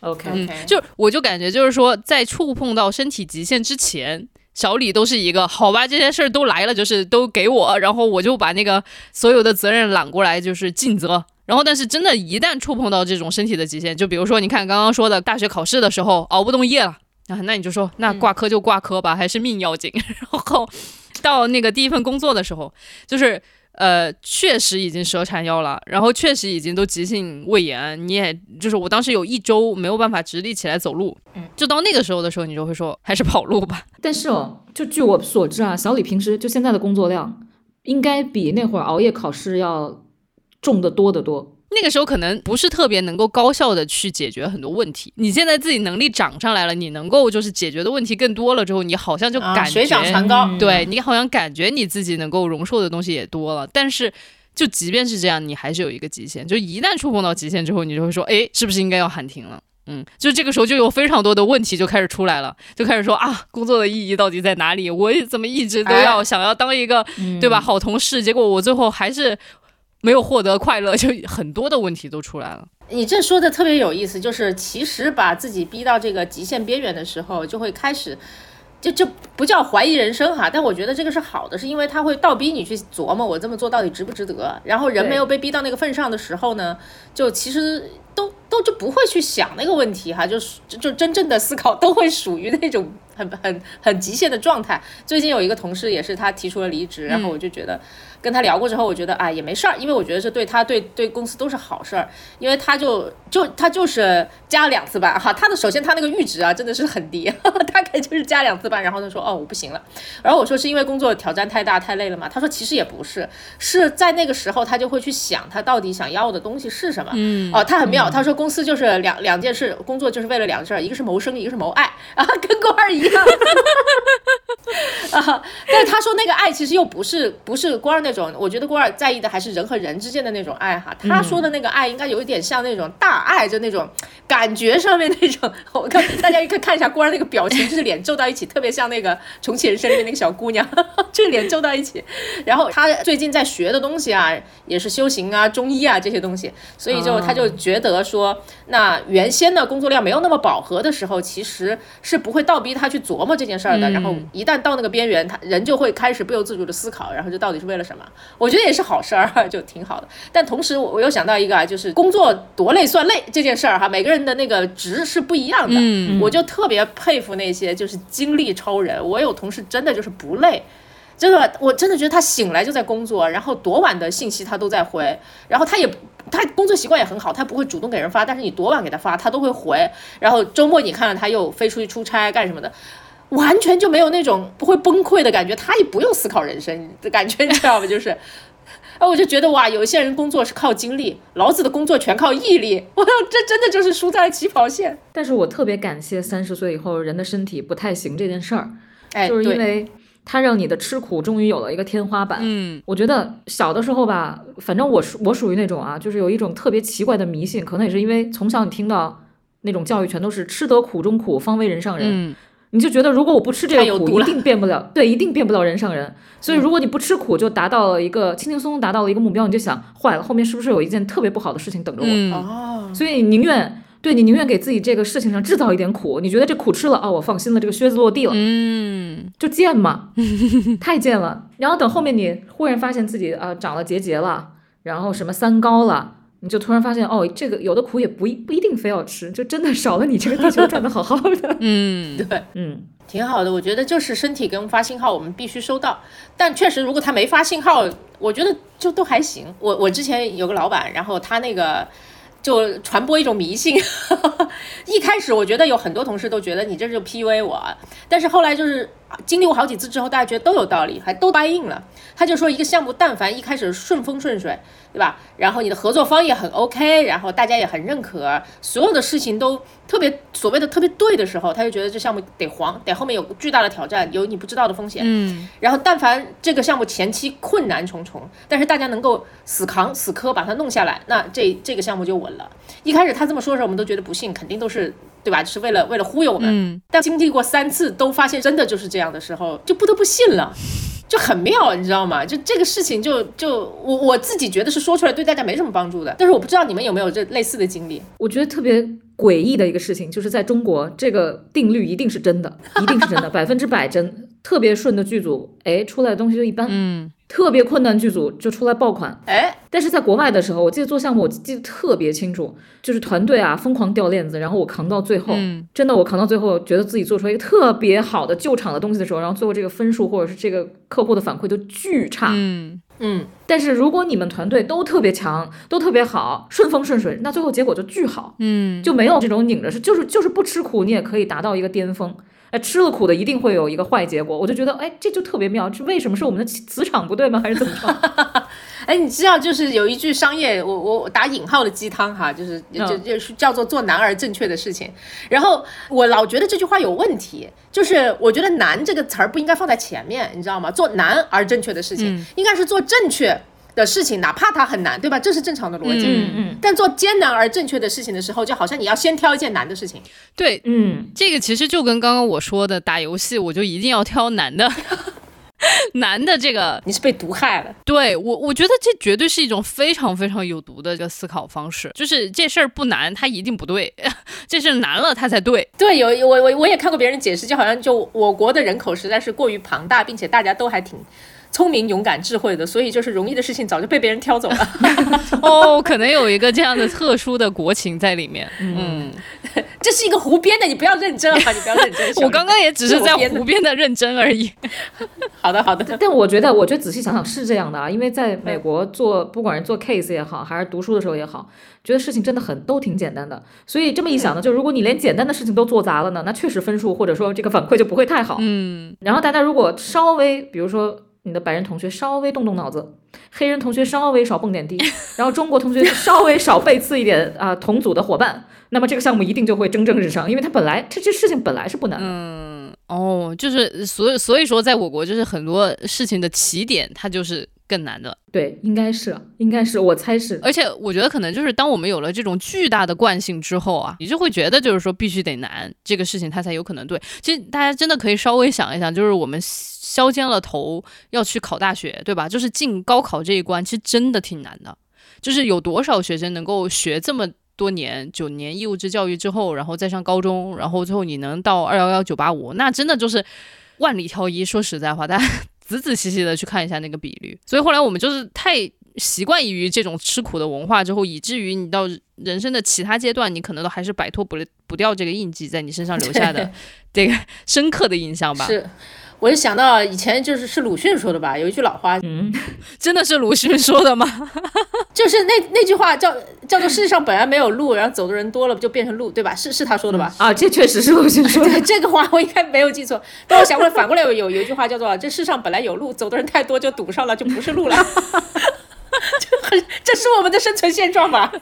OK，就我就感觉就是说，在触碰到身体极限之前，小李都是一个好吧，这些事儿都来了，就是都给我，然后我就把那个所有的责任揽过来，就是尽责。然后，但是真的，一旦触碰到这种身体的极限，就比如说你看刚刚说的大学考试的时候熬不动夜了啊，那你就说那挂科就挂科吧，还是命要紧。[laughs] 然后。到那个第一份工作的时候，就是呃，确实已经蛇缠腰了，然后确实已经都急性胃炎，你也就是我当时有一周没有办法直立起来走路，嗯，就到那个时候的时候，你就会说还是跑路吧。但是哦，就据我所知啊，小李平时就现在的工作量，应该比那会儿熬夜考试要重得多得多。那个时候可能不是特别能够高效的去解决很多问题。你现在自己能力涨上来了，你能够就是解决的问题更多了之后，你好像就感觉水涨船高。对你好像感觉你自己能够容受的东西也多了。但是就即便是这样，你还是有一个极限。就一旦触碰到极限之后，你就会说，哎，是不是应该要喊停了？嗯，就这个时候就有非常多的问题就开始出来了，就开始说啊，工作的意义到底在哪里？我怎么一直都要想要当一个，对吧？好同事，结果我最后还是没有获得快乐，[laughs] 就很多的问题都出来了。你这说的特别有意思，就是其实把自己逼到这个极限边缘的时候，就会开始。就就不叫怀疑人生哈，但我觉得这个是好的，是因为他会倒逼你去琢磨我这么做到底值不值得。然后人没有被逼到那个份上的时候呢，就其实都都就不会去想那个问题哈，就是就真正的思考都会属于那种很很很极限的状态。最近有一个同事也是他提出了离职，然后我就觉得。跟他聊过之后，我觉得啊也没事儿，因为我觉得这对他对对公司都是好事儿，因为他就就他就是加了两次班哈，他的首先他那个阈值啊真的是很低，[laughs] 大概就是加两次班，然后他说哦我不行了，然后我说是因为工作挑战太大太累了嘛，他说其实也不是，是在那个时候他就会去想他到底想要的东西是什么，嗯。哦他很妙，他说公司就是两两件事，工作就是为了两件事，一个是谋生，一个是谋爱啊，跟官儿一样，哈哈哈啊，但是他说那个爱其实又不是不是郭儿那。种，我觉得郭尔在意的还是人和人之间的那种爱哈。他说的那个爱应该有一点像那种 [laughs] 大爱，就那种感觉上面那种。我看大家可以看一下郭尔那个表情，就是脸皱到一起，特别像那个重启人生里面那个小姑娘，就是脸皱到一起。然后他最近在学的东西啊，也是修行啊、中医啊这些东西，所以就他就觉得说，那原先的工作量没有那么饱和的时候，其实是不会倒逼他去琢磨这件事儿的。然后一旦到那个边缘，他人就会开始不由自主的思考，然后这到底是为了什么？我觉得也是好事儿，[laughs] 就挺好的。但同时，我我又想到一个啊，就是工作多累算累这件事儿哈，每个人的那个值是不一样的。嗯，我就特别佩服那些就是精力超人。我有同事真的就是不累，真的，我真的觉得他醒来就在工作，然后多晚的信息他都在回，然后他也他工作习惯也很好，他不会主动给人发，但是你多晚给他发，他都会回。然后周末你看到他又飞出去出差干什么的。完全就没有那种不会崩溃的感觉，他也不用思考人生的感觉，你知道吗？就是，哎，[laughs] 我就觉得哇，有一些人工作是靠精力，老子的工作全靠毅力，[laughs] 我这真的就是输在了起跑线。但是我特别感谢三十岁以后人的身体不太行这件事儿，哎，就是因为它让你的吃苦终于有了一个天花板。嗯，我觉得小的时候吧，反正我属我属于那种啊，就是有一种特别奇怪的迷信，可能也是因为从小你听到那种教育全都是吃得苦中苦，方为人上人。你就觉得如果我不吃这个苦，一定变不了，对，一定变不了人上人。所以如果你不吃苦，就达到了一个轻轻松松达到了一个目标，你就想坏了，后面是不是有一件特别不好的事情等着我？哦，所以你宁愿对你宁愿给自己这个事情上制造一点苦，你觉得这苦吃了哦，我放心了，这个靴子落地了，嗯，就贱嘛，[laughs] 太贱了。然后等后面你忽然发现自己啊长了结节了，然后什么三高了。你就突然发现，哦，这个有的苦也不一不一定非要吃，就真的少了你这个地球转的好好的。嗯，[laughs] 对，嗯，挺好的。我觉得就是身体给我们发信号，我们必须收到。但确实，如果他没发信号，我觉得就都还行。我我之前有个老板，然后他那个就传播一种迷信。[laughs] 一开始我觉得有很多同事都觉得你这是 PUA 我，但是后来就是经历过好几次之后，大家觉得都有道理，还都答应了。他就说一个项目，但凡一开始顺风顺水。对吧？然后你的合作方也很 OK，然后大家也很认可，所有的事情都特别所谓的特别对的时候，他就觉得这项目得黄，得后面有巨大的挑战，有你不知道的风险。嗯。然后但凡这个项目前期困难重重，但是大家能够死扛死磕把它弄下来，那这这个项目就稳了。一开始他这么说的时候，我们都觉得不信，肯定都是对吧？就是为了为了忽悠我们。嗯。但经历过三次都发现真的就是这样的时候，就不得不信了。就很妙，你知道吗？就这个事情，就就我我自己觉得是说出来对大家没什么帮助的，但是我不知道你们有没有这类似的经历。我觉得特别诡异的一个事情，就是在中国，这个定律一定是真的，一定是真的，[laughs] 百分之百真。特别顺的剧组，哎，出来的东西就一般。嗯。特别困难剧组就出来爆款，哎，但是在国外的时候，我记得做项目，我记得特别清楚，就是团队啊疯狂掉链子，然后我扛到最后，真的我扛到最后，觉得自己做出来一个特别好的救场的东西的时候，然后最后这个分数或者是这个客户的反馈都巨差，嗯嗯。但是如果你们团队都特别强，都特别好，顺风顺水，那最后结果就巨好，嗯，就没有这种拧着是，就是就是不吃苦，你也可以达到一个巅峰。哎，吃了苦的一定会有一个坏结果，我就觉得，哎，这就特别妙。这为什么是我们的磁场不对吗？还是怎么着？[laughs] 哎，你知道，就是有一句商业，我我打引号的鸡汤哈，就是就就是叫做做难而正确的事情。然后我老觉得这句话有问题，就是我觉得难这个词儿不应该放在前面，你知道吗？做难而正确的事情，应该是做正确。的事情，哪怕它很难，对吧？这是正常的逻辑。嗯嗯但做艰难而正确的事情的时候，就好像你要先挑一件难的事情。对，嗯，这个其实就跟刚刚我说的，打游戏我就一定要挑难的，[laughs] 难的这个，你是被毒害了。对我我觉得这绝对是一种非常非常有毒的一个思考方式，就是这事儿不难，它一定不对，[laughs] 这事儿难了它才对。对，有我我我也看过别人解释，就好像就我国的人口实在是过于庞大，并且大家都还挺。聪明、勇敢、智慧的，所以就是容易的事情早就被别人挑走了。[laughs] 哦，可能有一个这样的特殊的国情在里面。嗯，[laughs] 这是一个胡编的，你不要认真啊！你不要认真。[laughs] 我刚刚也只是在这我编的胡编的认真而已。好的，好的。但我觉得，我觉得仔细想想是这样的啊，因为在美国做，不管是做 case 也好，还是读书的时候也好，觉得事情真的很都挺简单的。所以这么一想呢，就如果你连简单的事情都做砸了呢，那确实分数或者说这个反馈就不会太好。嗯，然后大家如果稍微，比如说你的白人同学稍微动动脑子，黑人同学稍微少蹦点迪，然后中国同学稍微少背刺一点啊、同组的伙伴，那么这个项目一定就会蒸蒸日上，因为它本来这这事情本来是不难嗯。哦，就是所以所以说，在我国就是很多事情的起点，它就是更难的。对，应该是，应该是，我猜是。而且我觉得可能就是当我们有了这种巨大的惯性之后啊，你就会觉得就是说必须得难，这个事情它才有可能对。其实大家真的可以稍微想一想，就是我们削尖了头要去考大学，对吧？就是进高考这一关，其实真的挺难的。就是有多少学生能够学这么多年九年义务制教育之后，然后再上高中，然后最后你能到二幺幺九八五，那真的就是万里挑一。说实在话，大家仔仔细细的去看一下那个比率。所以后来我们就是太习惯于这种吃苦的文化之后，以至于你到人生的其他阶段，你可能都还是摆脱不了不掉这个印记在你身上留下的这个深刻的印象吧。是，我就想到以前就是是鲁迅说的吧，有一句老话，嗯，[laughs] 真的是鲁迅说的吗？[laughs] 就是那那句话叫叫做“世界上本来没有路，然后走的人多了，就变成路”，对吧？是是他说的吧？啊，这确实是鲁迅说的。这个话我应该没有记错，但我想过来反过来有有有一句话叫做“这世上本来有路，走的人太多就堵上了，就不是路了 [laughs] ”，这很这是我们的生存现状吧？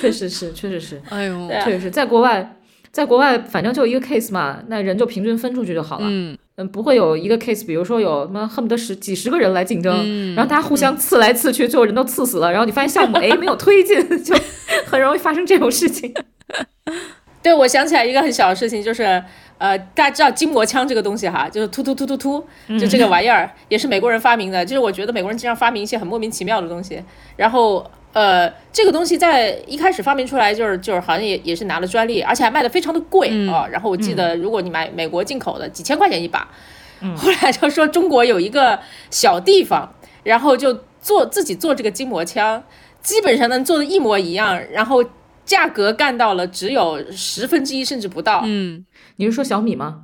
确实是，确实是，哎呦确实是在国外，在国外反正就一个 case 嘛，那人就平均分出去就好了。嗯，嗯，不会有一个 case，比如说有什么恨不得十几十个人来竞争，嗯然后大家互相刺来刺去，最后人都刺死了，然后你发现项目 A 没有推进，就很容易发生这种事情。[laughs] 对，我想起来一个很小的事情，就是呃，大家知道筋膜枪这个东西哈，就是突突突突突，就这个玩意儿也是美国人发明的。就是我觉得美国人经常发明一些很莫名其妙的东西，然后呃，这个东西在一开始发明出来就是就是好像也也是拿了专利，而且还卖的非常的贵啊、然后我记得如果你买美国进口的，几千块钱一把。后来就说中国有一个小地方，然后就做自己做这个筋膜枪，基本上能做的一模一样，然后价格干到了只有十分之一甚至不到。嗯，你是说小米吗？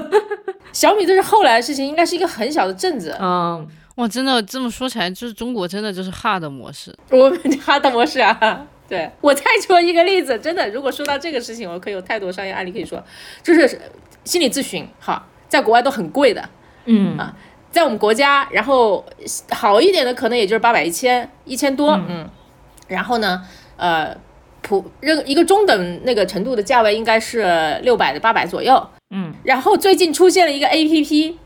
[laughs] 小米这是后来的事情，应该是一个很小的镇子。嗯，哇，真的这么说起来，就是中国真的就是 hard 模式。[laughs] 我们 hard 模式啊，对。我再说一个例子，真的，如果说到这个事情，我可以有太多商业案例可以说，就是心理咨询，哈，在国外都很贵的，嗯。啊在我们国家，然后好一点的可能也就是八百、一千、一千多，嗯，然后呢，呃，普任一个中等那个程度的价位应该是六百的八百左右，嗯，然后最近出现了一个 A P P，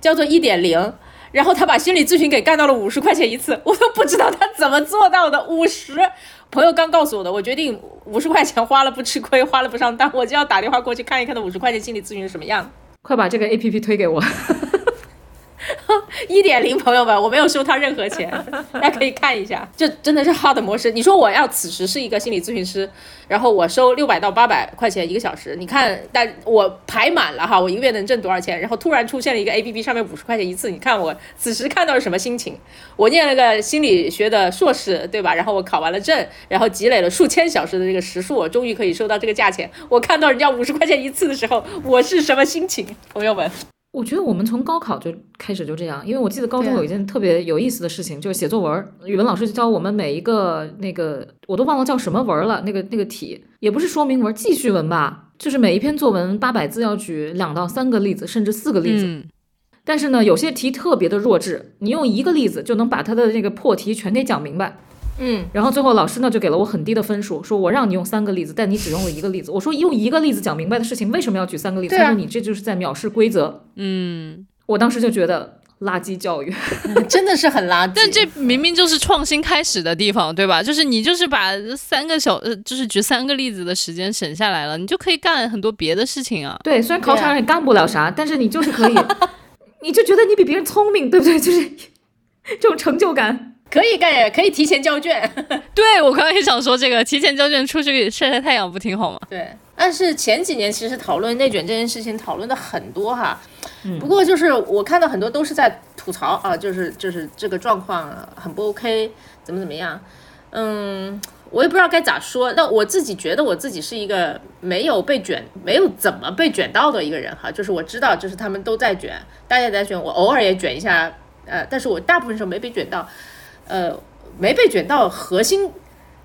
叫做一点零。然后他把心理咨询给干到了五十块钱一次，[laughs] 我都不知道他怎么做到的。五十，朋友刚告诉我的，我决定五十块钱花了不吃亏，花了不上当，我就要打电话过去看一看那五十块钱心理咨询是什么样。快把这个 A P P 推给我。[laughs] [laughs] 一点零，朋友们，我没有收他任何钱，[laughs] 大家可以看一下，这真的是 hard 模式。你说我要此时是一个心理咨询师，然后我收六百到八百块钱一个小时，你看，但我排满了哈，我一个月能挣多少钱？然后突然出现了一个 A P P，上面五十块钱一次，你看我此时看到是什么心情？我念了个心理学的硕士，对吧？然后我考完了证，然后积累了数千小时的这个时数，我终于可以收到这个价钱。我看到人家五十块钱一次的时候，我是什么心情？朋友们，我觉得我们从高考就开始就这样，因为我记得高中有一件特别有意思的事情，就是写作文，语文老师就教我们每一个那个我都忘了叫什么文了，那个那个题也不是说明文，记叙文吧，就是每一篇作文八百字要举两到三个例子，甚至四个例子。嗯，但是呢，有些题特别的弱智，你用一个例子就能把它的那个破题全给讲明白。嗯，然后最后老师呢就给了我很低的分数，说我让你用三个例子，但你只用了一个例子。我说用一个例子讲明白的事情，为什么要举三个例子？他说你这就是在藐视规则。嗯，我当时就觉得垃圾教育，[laughs] 真的是很垃圾。但这明明就是创新开始的地方，对吧？就是你就是把三个小呃，就是举三个例子的时间省下来了，你就可以干很多别的事情啊。对，虽然考场上也干不了啥，但是你就是可以，[laughs] 你就觉得你比别人聪明，对不对？就是 [laughs] 这种成就感。可以干，可以提前交卷。[laughs] 对我刚刚也想说这个，提前交卷出去晒晒太阳不挺好吗？对。但是前几年其实讨论内卷这件事情讨论的很多哈，不过就是我看到很多都是在吐槽啊，就是就是这个状况很不 OK，怎么怎么样，嗯，我也不知道该咋说。那我自己觉得我自己是一个没有被卷，没有怎么被卷到的一个人哈，就是我知道就是他们都在卷，大家在卷，我偶尔也卷一下，呃，但是我大部分时候没被卷到，呃，没被卷到，核心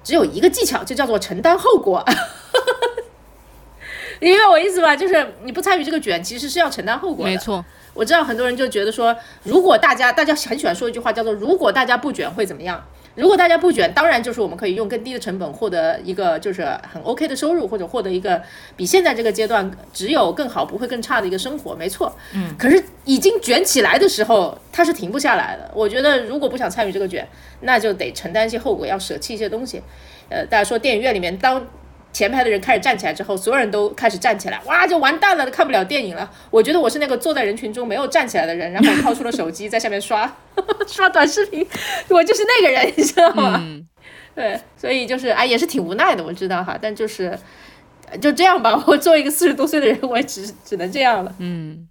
只有一个技巧，就叫做承担后果。[laughs] 你明白我意思吧？就是你不参与这个卷，其实是要承担后果的。没错，我知道很多人就觉得说，如果大家大家很喜欢说一句话，叫做“如果大家不卷会怎么样？”如果大家不卷，当然就是我们可以用更低的成本获得一个就是很 OK 的收入，或者获得一个比现在这个阶段只有更好不会更差的一个生活。没错，嗯。可是已经卷起来的时候，它是停不下来的。我觉得如果不想参与这个卷，那就得承担一些后果，要舍弃一些东西。呃，大家说电影院里面当。前排的人开始站起来之后，所有人都开始站起来，哇，就完蛋了，看不了电影了。我觉得我是那个坐在人群中没有站起来的人，然后掏出了手机在下面刷刷短视频，我就是那个人，你知道吗？对，所以就是哎，也是挺无奈的，我知道哈，但就是就这样吧。我作为一个四十多岁的人，我也只只能这样了。嗯。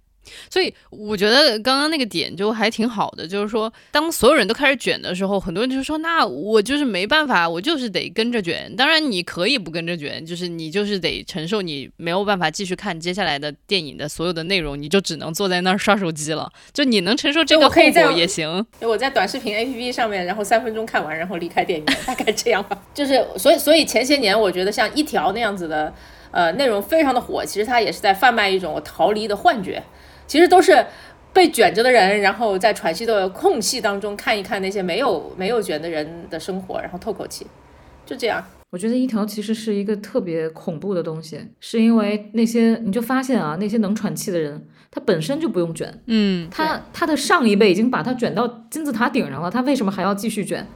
所以我觉得刚刚那个点就还挺好的，就是说，当所有人都开始卷的时候，很多人就说：“那我就是没办法，我就是得跟着卷。”当然，你可以不跟着卷，就是你就是得承受你没有办法继续看接下来的电影的所有的内容，你就只能坐在那儿刷手机了。就你能承受这个后果也行。我在短视频 APP 上面，然后三分钟看完，然后离开电影院，大概这样吧。就是所以，所以前些年我觉得像一条那样子的呃内容非常的火，其实它也是在贩卖一种逃离的幻觉。其实都是被卷着的人，然后在喘息的空隙当中看一看那些没有没有卷的人的生活，然后透口气，就这样。我觉得一条其实是一个特别恐怖的东西，是因为那些你就发现啊，那些能喘气的人，他本身就不用卷，嗯，他他的上一辈已经把他卷到金字塔顶上了，他为什么还要继续卷？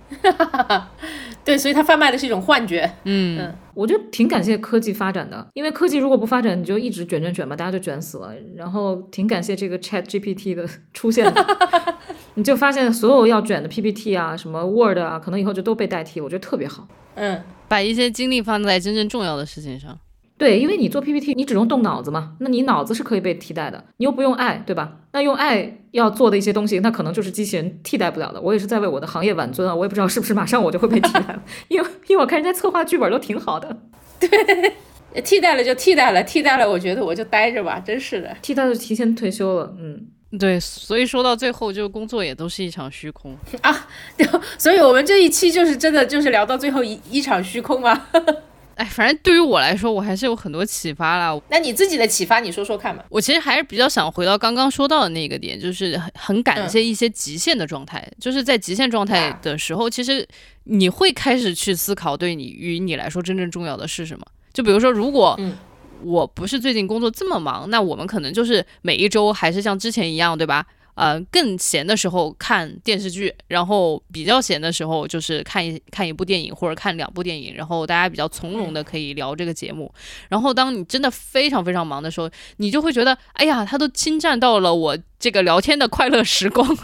[laughs] 对，所以他贩卖的是一种幻觉。嗯嗯，我就挺感谢科技发展的，因为科技如果不发展，你就一直卷卷卷吧，大家就卷死了。然后挺感谢这个 Chat GPT 的出现，[laughs] 你就发现所有要卷的 PPT 啊，什么 Word 啊，可能以后就都被代替，我觉得特别好。嗯，把一些精力放在真正重要的事情上。对，因为你做 PPT，你只用动脑子嘛，那你脑子是可以被替代的，你又不用爱，对吧？那用爱要做的一些东西，那可能就是机器人替代不了的。我也是在为我的行业挽尊啊，我也不知道是不是马上我就会被替代了，[laughs] 因为因为我看人家策划剧本都挺好的。对，[laughs] 替代了就替代了，替代了，我觉得我就待着吧，真是的，替代就提前退休了，嗯，对，所以说到最后，就工作也都是一场虚空 [laughs] 啊。所以我们这一期就是真的就是聊到最后一一场虚空吗？[laughs] 哎，反正对于我来说，我还是有很多启发啦。那你自己的启发，你说说看吧。我其实还是比较想回到刚刚说到的那个点，就是很很感谢一些极限的状态。就是在极限状态的时候，其实你会开始去思考，对你与你来说真正重要的是什么。就比如说，如果我不是最近工作这么忙，那我们可能就是每一周还是像之前一样，对吧？呃，更闲的时候看电视剧，然后比较闲的时候就是看一看一部电影或者看两部电影，然后大家比较从容的可以聊这个节目。然后当你真的非常非常忙的时候，你就会觉得，哎呀，他都侵占到了我这个聊天的快乐时光。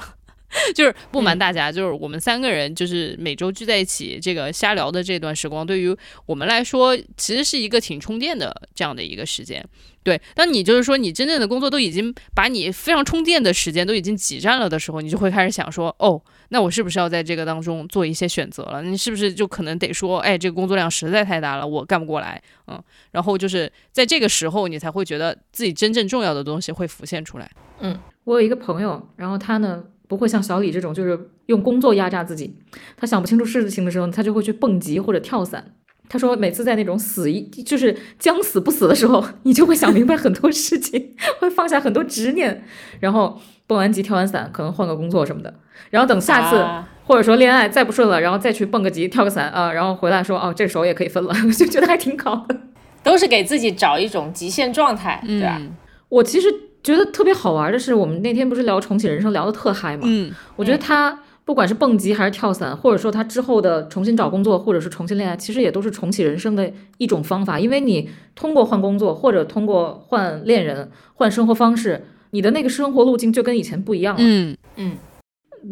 [laughs] 就是不瞒大家，就是我们三个人就是每周聚在一起这个瞎聊的这段时光，对于我们来说其实是一个挺充电的这样的一个时间。对，当你就是说你真正的工作都已经把你非常充电的时间都已经挤占了的时候，你就会开始想说，哦，那我是不是要在这个当中做一些选择了？你是不是就可能得说，哎，这个工作量实在太大了，我干不过来，嗯，然后就是在这个时候，你才会觉得自己真正重要的东西会浮现出来。嗯，我有一个朋友，然后他呢。不会像小李这种，就是用工作压榨自己。他想不清楚事情的时候，他就会去蹦极或者跳伞。他说，每次在那种死一就是将死不死的时候，你就会想明白很多事情，[laughs] 会放下很多执念，然后蹦完极、跳完伞，可能换个工作什么的。然后等下次或者说恋爱再不顺了，然后再去蹦个极、跳个伞啊，然后回来说，哦，这时候也可以分了，[laughs] 就觉得还挺好的。都是给自己找一种极限状态，对吧？我其实觉得特别好玩的是，我们那天不是聊重启人生聊的特嗨嘛？嗯，我觉得他不管是蹦极还是跳伞，或者说他之后的重新找工作，或者是重新恋爱，其实也都是重启人生的一种方法。因为你通过换工作，或者通过换恋人、换生活方式，你的那个生活路径就跟以前不一样了。嗯嗯。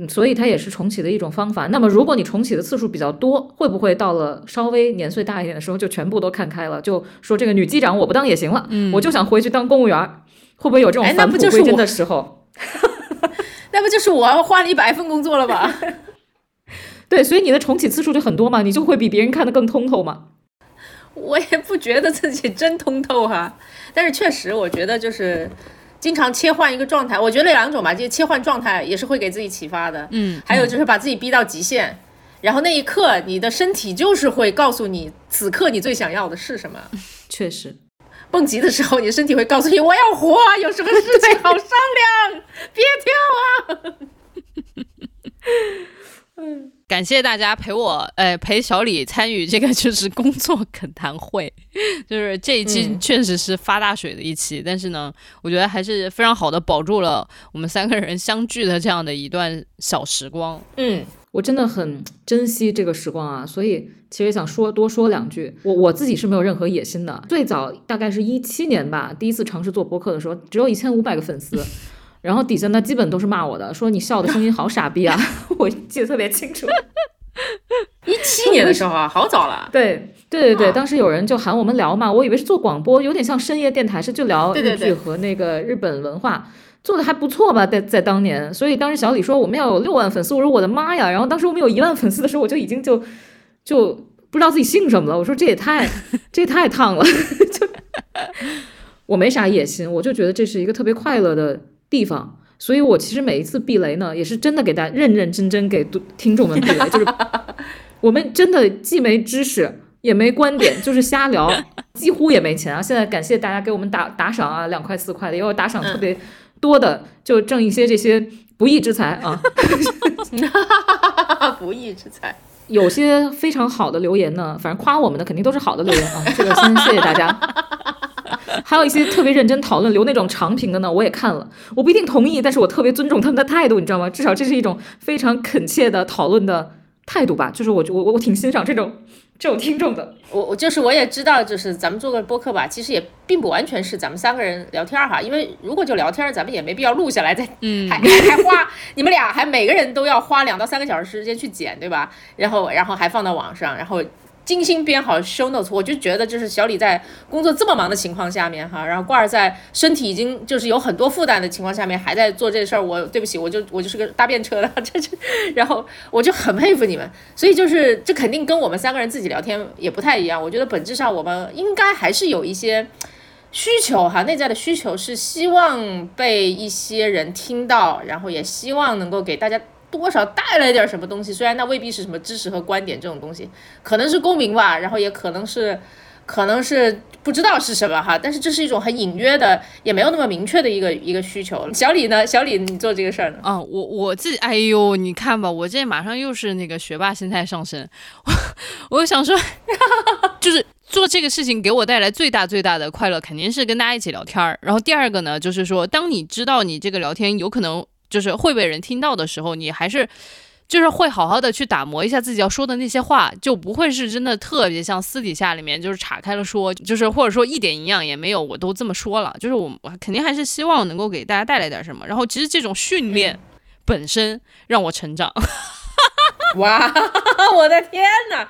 所以它也是重启的一种方法。那么，如果你重启的次数比较多，会不会到了稍微年岁大一点的时候，就全部都看开了，就说这个女机长我不当也行了，我就想回去当公务员？会不会有这种返璞归真的时候？[laughs] 那不就是我换了一百份工作了吧？[laughs] 对，所以你的重启次数就很多嘛，你就会比别人看得更通透嘛。我也不觉得自己真通透哈，但是确实，我觉得就是。经常切换一个状态，我觉得两种吧，就切换状态也是会给自己启发的。嗯，还有就是把自己逼到极限，然后那一刻你的身体就是会告诉你，此刻你最想要的是什么。确实，蹦极的时候，你的身体会告诉你，我要活，有什么事情好商量，别跳啊。嗯。感谢大家陪我，呃，陪小李参与这个就是工作恳谈会，就是这一期确实是发大水的一期，但是呢，我觉得还是非常好的保住了我们三个人相聚的这样的一段小时光。嗯，我真的很珍惜这个时光啊，所以其实想说多说两句。我我自己是没有任何野心的，最早大概是一七年吧，第一次尝试做播客的时候，只有一千五百个粉丝。[laughs] 然后底下呢，基本都是骂我的，说你笑的声音好傻逼啊！[laughs] 我记得特别清楚，[laughs] 一七年的时候啊，好早了。对对对对，当时有人就喊我们聊嘛，我以为是做广播，有点像深夜电台，是就聊日剧和那个日本文化，做的还不错吧，在在当年。所以当时小李说我们要有六万粉丝，我说我的妈呀！然后当时我们有一万粉丝的时候，我就已经就就不知道自己姓什么了。我说这也太 [laughs] 这也太烫了，就我没啥野心，我就觉得这是一个特别快乐的。地方，所以我其实每一次避雷呢，也是真的给大家认认真真给听众们避雷，就是 [laughs] 我们真的既没知识也没观点，就是瞎聊，几乎也没钱啊。现在感谢大家给我们打打赏啊，两块四块的，也有打赏特别多的，就挣一些这些不义之财啊。[laughs] 不义之财，有些非常好的留言呢，反正夸我们的肯定都是好的留言啊，[laughs] 这个先谢谢大家。还有一些特别认真讨论、留那种长评的呢，我也看了。我不一定同意，但是我特别尊重他们的态度，你知道吗？至少这是一种非常恳切的讨论的态度吧。就是我我我挺欣赏这种这种听众的。我我就是我也知道，就是咱们做个播客吧，其实也并不完全是咱们三个人聊天哈。因为如果就聊天，咱们也没必要录下来再，嗯，[laughs] 还还还花你们俩还每个人都要花两到三个小时时间去剪，对吧？然后然后还放到网上，然后。精心编好 show notes，我就觉得就是小李在工作这么忙的情况下面哈，然后挂儿在身体已经就是有很多负担的情况下面还在做这事儿，我对不起，我就我就是个搭便车的，这这，然后我就很佩服你们，所以就是这肯定跟我们三个人自己聊天也不太一样，我觉得本质上我们应该还是有一些需求哈，内在的需求是希望被一些人听到，然后也希望能够给大家。多少带来点什么东西？虽然那未必是什么知识和观点这种东西，可能是共鸣吧，然后也可能是，可能是不知道是什么哈。但是这是一种很隐约的，也没有那么明确的一个一个需求。小李呢？小李，你做这个事儿呢？啊，我我自己，哎呦，你看吧，我这马上又是那个学霸心态上升。[laughs] 我我想说，[laughs] 就是做这个事情给我带来最大最大的快乐，肯定是跟大家一起聊天儿。然后第二个呢，就是说，当你知道你这个聊天有可能。就是会被人听到的时候，你还是就是会好好的去打磨一下自己要说的那些话，就不会是真的特别像私底下里面就是岔开了说，就是或者说一点营养也没有，我都这么说了。就是我我肯定还是希望能够给大家带来点什么。然后其实这种训练本身让我成长。[laughs] 哇，[laughs] 我的天哪！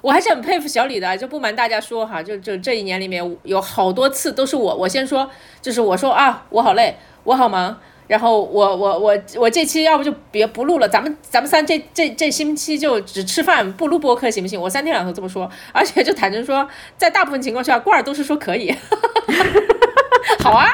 我还是很佩服小李的，就不瞒大家说哈，就就这一年里面有好多次都是我我先说，就是我说啊，我好累，我好忙。然后我我我我这期要不就别不录了，咱们咱们三这这这星期就只吃饭不录播客行不行？我三天两头这么说，而且就坦诚说，在大部分情况下，罐儿都是说可以。好啊，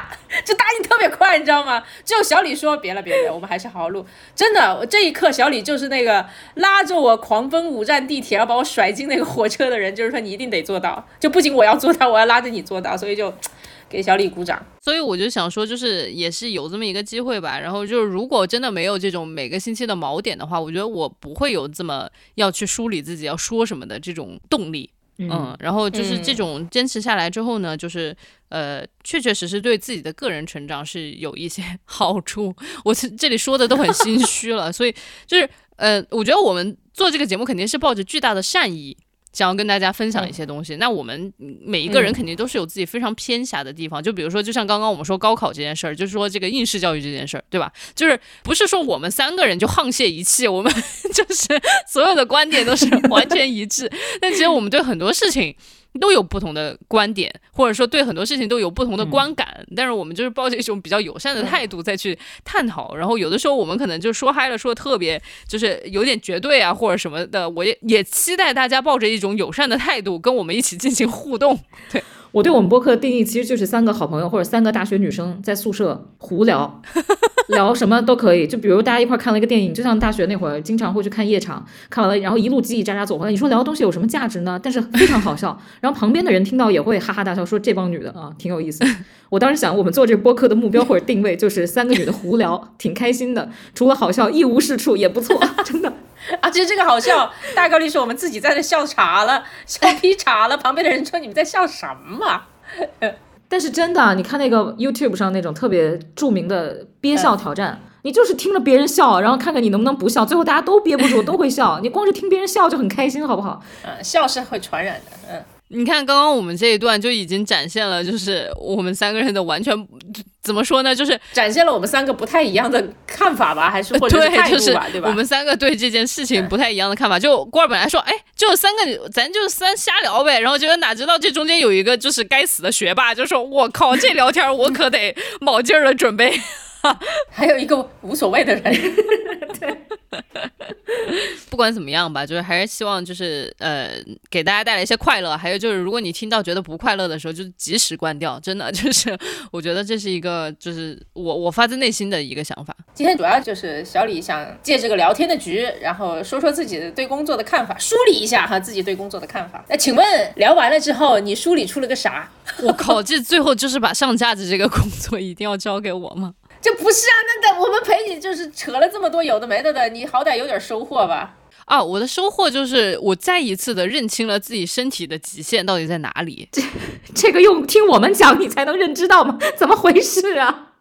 就答应特别快，你知道吗？只有小李说别了别了，我们还是好好录。真的，这一刻小李就是那个拉着我狂奔五站地铁要把我甩进那个火车的人，就是说你一定得做到，就不仅我要做到，我要拉着你做到，所以就。给小李鼓掌，所以我就想说，就是也是有这么一个机会吧。然后就是，如果真的没有这种每个星期的锚点的话，我觉得我不会有这么要去梳理自己要说什么的这种动力。嗯，然后就是这种坚持下来之后呢，就是呃，确确实实对自己的个人成长是有一些 [laughs] 好处。我这里说的都很心虚了，所以就是呃，我觉得我们做这个节目肯定是抱着巨大的善意。想要跟大家分享一些东西，那我们每一个人肯定都是有自己非常偏狭的地方。就比如说，就像刚刚我们说高考这件事儿，就是说这个应试教育这件事儿，对吧？就是不是说我们三个人就沆瀣一气，我们 [laughs] 就是所有的观点都是完全一致。[laughs] 但其实我们对很多事情。都有不同的观点，或者说对很多事情都有不同的观感，但是我们就是抱着一种比较友善的态度再去探讨。然后有的时候我们可能就说嗨了，说特别就是有点绝对啊或者什么的，我也也期待大家抱着一种友善的态度跟我们一起进行互动。对。我对我们播客的定义其实就是三个好朋友或者三个大学女生在宿舍胡聊，聊什么都可以。就比如大家一块看了一个电影，就像大学那会儿经常会去看夜场，看完了然后一路叽叽喳喳走回来。你说聊的东西有什么价值呢？但是非常好笑，然后旁边的人听到也会哈哈大笑，说这帮女的啊挺有意思。我当时想，我们做这个播客的目标或者定位就是三个女的胡聊，挺开心的，除了好笑一无是处，也不错，真的。[laughs] 啊，其实这个好笑，大概率是我们自己在那笑岔了，[laughs] 笑劈岔了。旁边的人说：“你们在笑什么？” [laughs] 但是真的，你看那个 YouTube 上那种特别著名的憋笑挑战，你就是听着别人笑，然后看看你能不能不笑，最后大家都憋不住，都会笑。你光是听别人笑就很开心，好不好？嗯，笑是会传染的。嗯。你看，刚刚我们这一段就已经展现了，就是我们三个人的完全怎么说呢？就是展现了我们三个不太一样的看法吧，还是或者态度吧，对吧？我们三个对这件事情不太一样的看法。就郭二本来说，哎，就三个，咱就三瞎聊呗。然后结果哪知道这中间有一个就是该死的学霸，就说我靠，这聊天我可得 [laughs] 卯劲儿了准备。[laughs] 还有一个无所谓的人，[laughs] 对，不管怎么样吧，就是还是希望就是呃给大家带来一些快乐。还有就是，如果你听到觉得不快乐的时候，就及时关掉。真的 [laughs] 就是，我觉得这是一个就是我我发自内心的一个想法。今天主要就是小李想借这个聊天的局，然后说说自己对工作的看法，梳理一下哈自己对工作的看法。那请问聊完了之后，你梳理出了个啥？我靠，这最后就是把上架子这个工作一定要交给我吗？这不是啊，那那我们陪你就是扯了这么多有的没的的，你好歹有点收获吧？啊，我的收获就是我再一次的认清了自己身体的极限到底在哪里。这这个用听我们讲你才能认知到吗？怎么回事啊？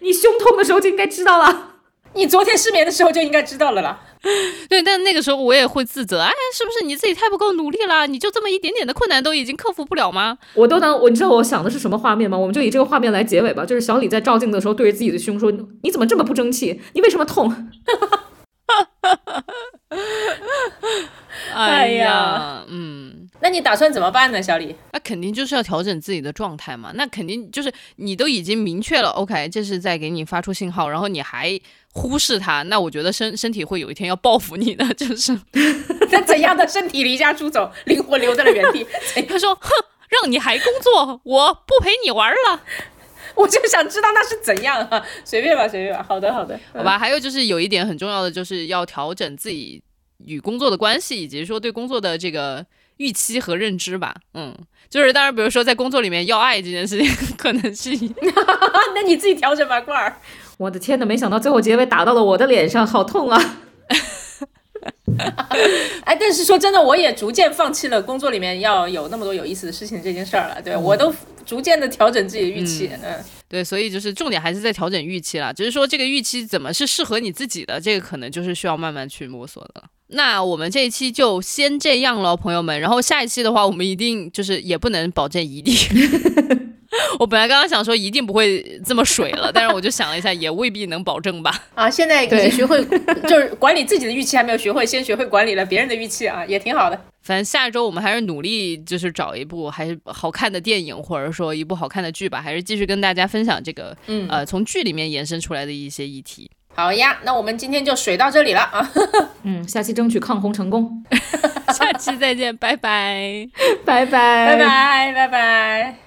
你胸痛的时候就应该知道了，你昨天失眠的时候就应该知道了啦。[laughs] 对，但那个时候我也会自责，哎，是不是你自己太不够努力了？你就这么一点点的困难都已经克服不了吗？我都能，我你知道我想的是什么画面吗？我们就以这个画面来结尾吧。就是小李在照镜子的时候，对着自己的胸说：“你怎么这么不争气？你为什么痛？”哎呀，嗯，那你打算怎么办呢，小李？那肯定就是要调整自己的状态嘛。那肯定就是你都已经明确了，OK，这是在给你发出信号，然后你还忽视它，那我觉得身身体会有一天要报复你的，[laughs] 就是 [laughs] 那怎样的身体离家出走，灵魂留在了原地？[laughs] 他说：“哼，让你还工作，我不陪你玩了。”我就想知道那是怎样啊？随便吧，随便吧。好的，好的，好吧。还有就是有一点很重要的，就是要调整自己。与工作的关系，以及说对工作的这个预期和认知吧，嗯，就是当然，比如说在工作里面要爱这件事情，可能是，那你自己调整吧，罐儿。我的天呐，没想到最后结尾打到了我的脸上，好痛啊！[laughs] 哎，但是说真的，我也逐渐放弃了工作里面要有那么多有意思的事情这件事儿了，对我都逐渐的调整自己的预期，嗯，对，所以就是重点还是在调整预期了，只是说这个预期怎么是适合你自己的，这个可能就是需要慢慢去摸索的了。那我们这一期就先这样喽，朋友们。然后下一期的话，我们一定就是也不能保证一定。[laughs] [laughs] 我本来刚刚想说一定不会这么水了，但是我就想了一下，也未必能保证吧。[laughs] 啊，现在已经学会就是管理自己的预期还没有学会，先学会管理了别人的预期啊，也挺好的。反正下周我们还是努力，就是找一部还是好看的电影，或者说一部好看的剧吧，还是继续跟大家分享这个，嗯，呃，从剧里面延伸出来的一些议题。好呀，那我们今天就水到这里了啊！[laughs] 嗯，下期争取抗洪成功，下期再见，拜拜，拜拜，拜拜，拜拜。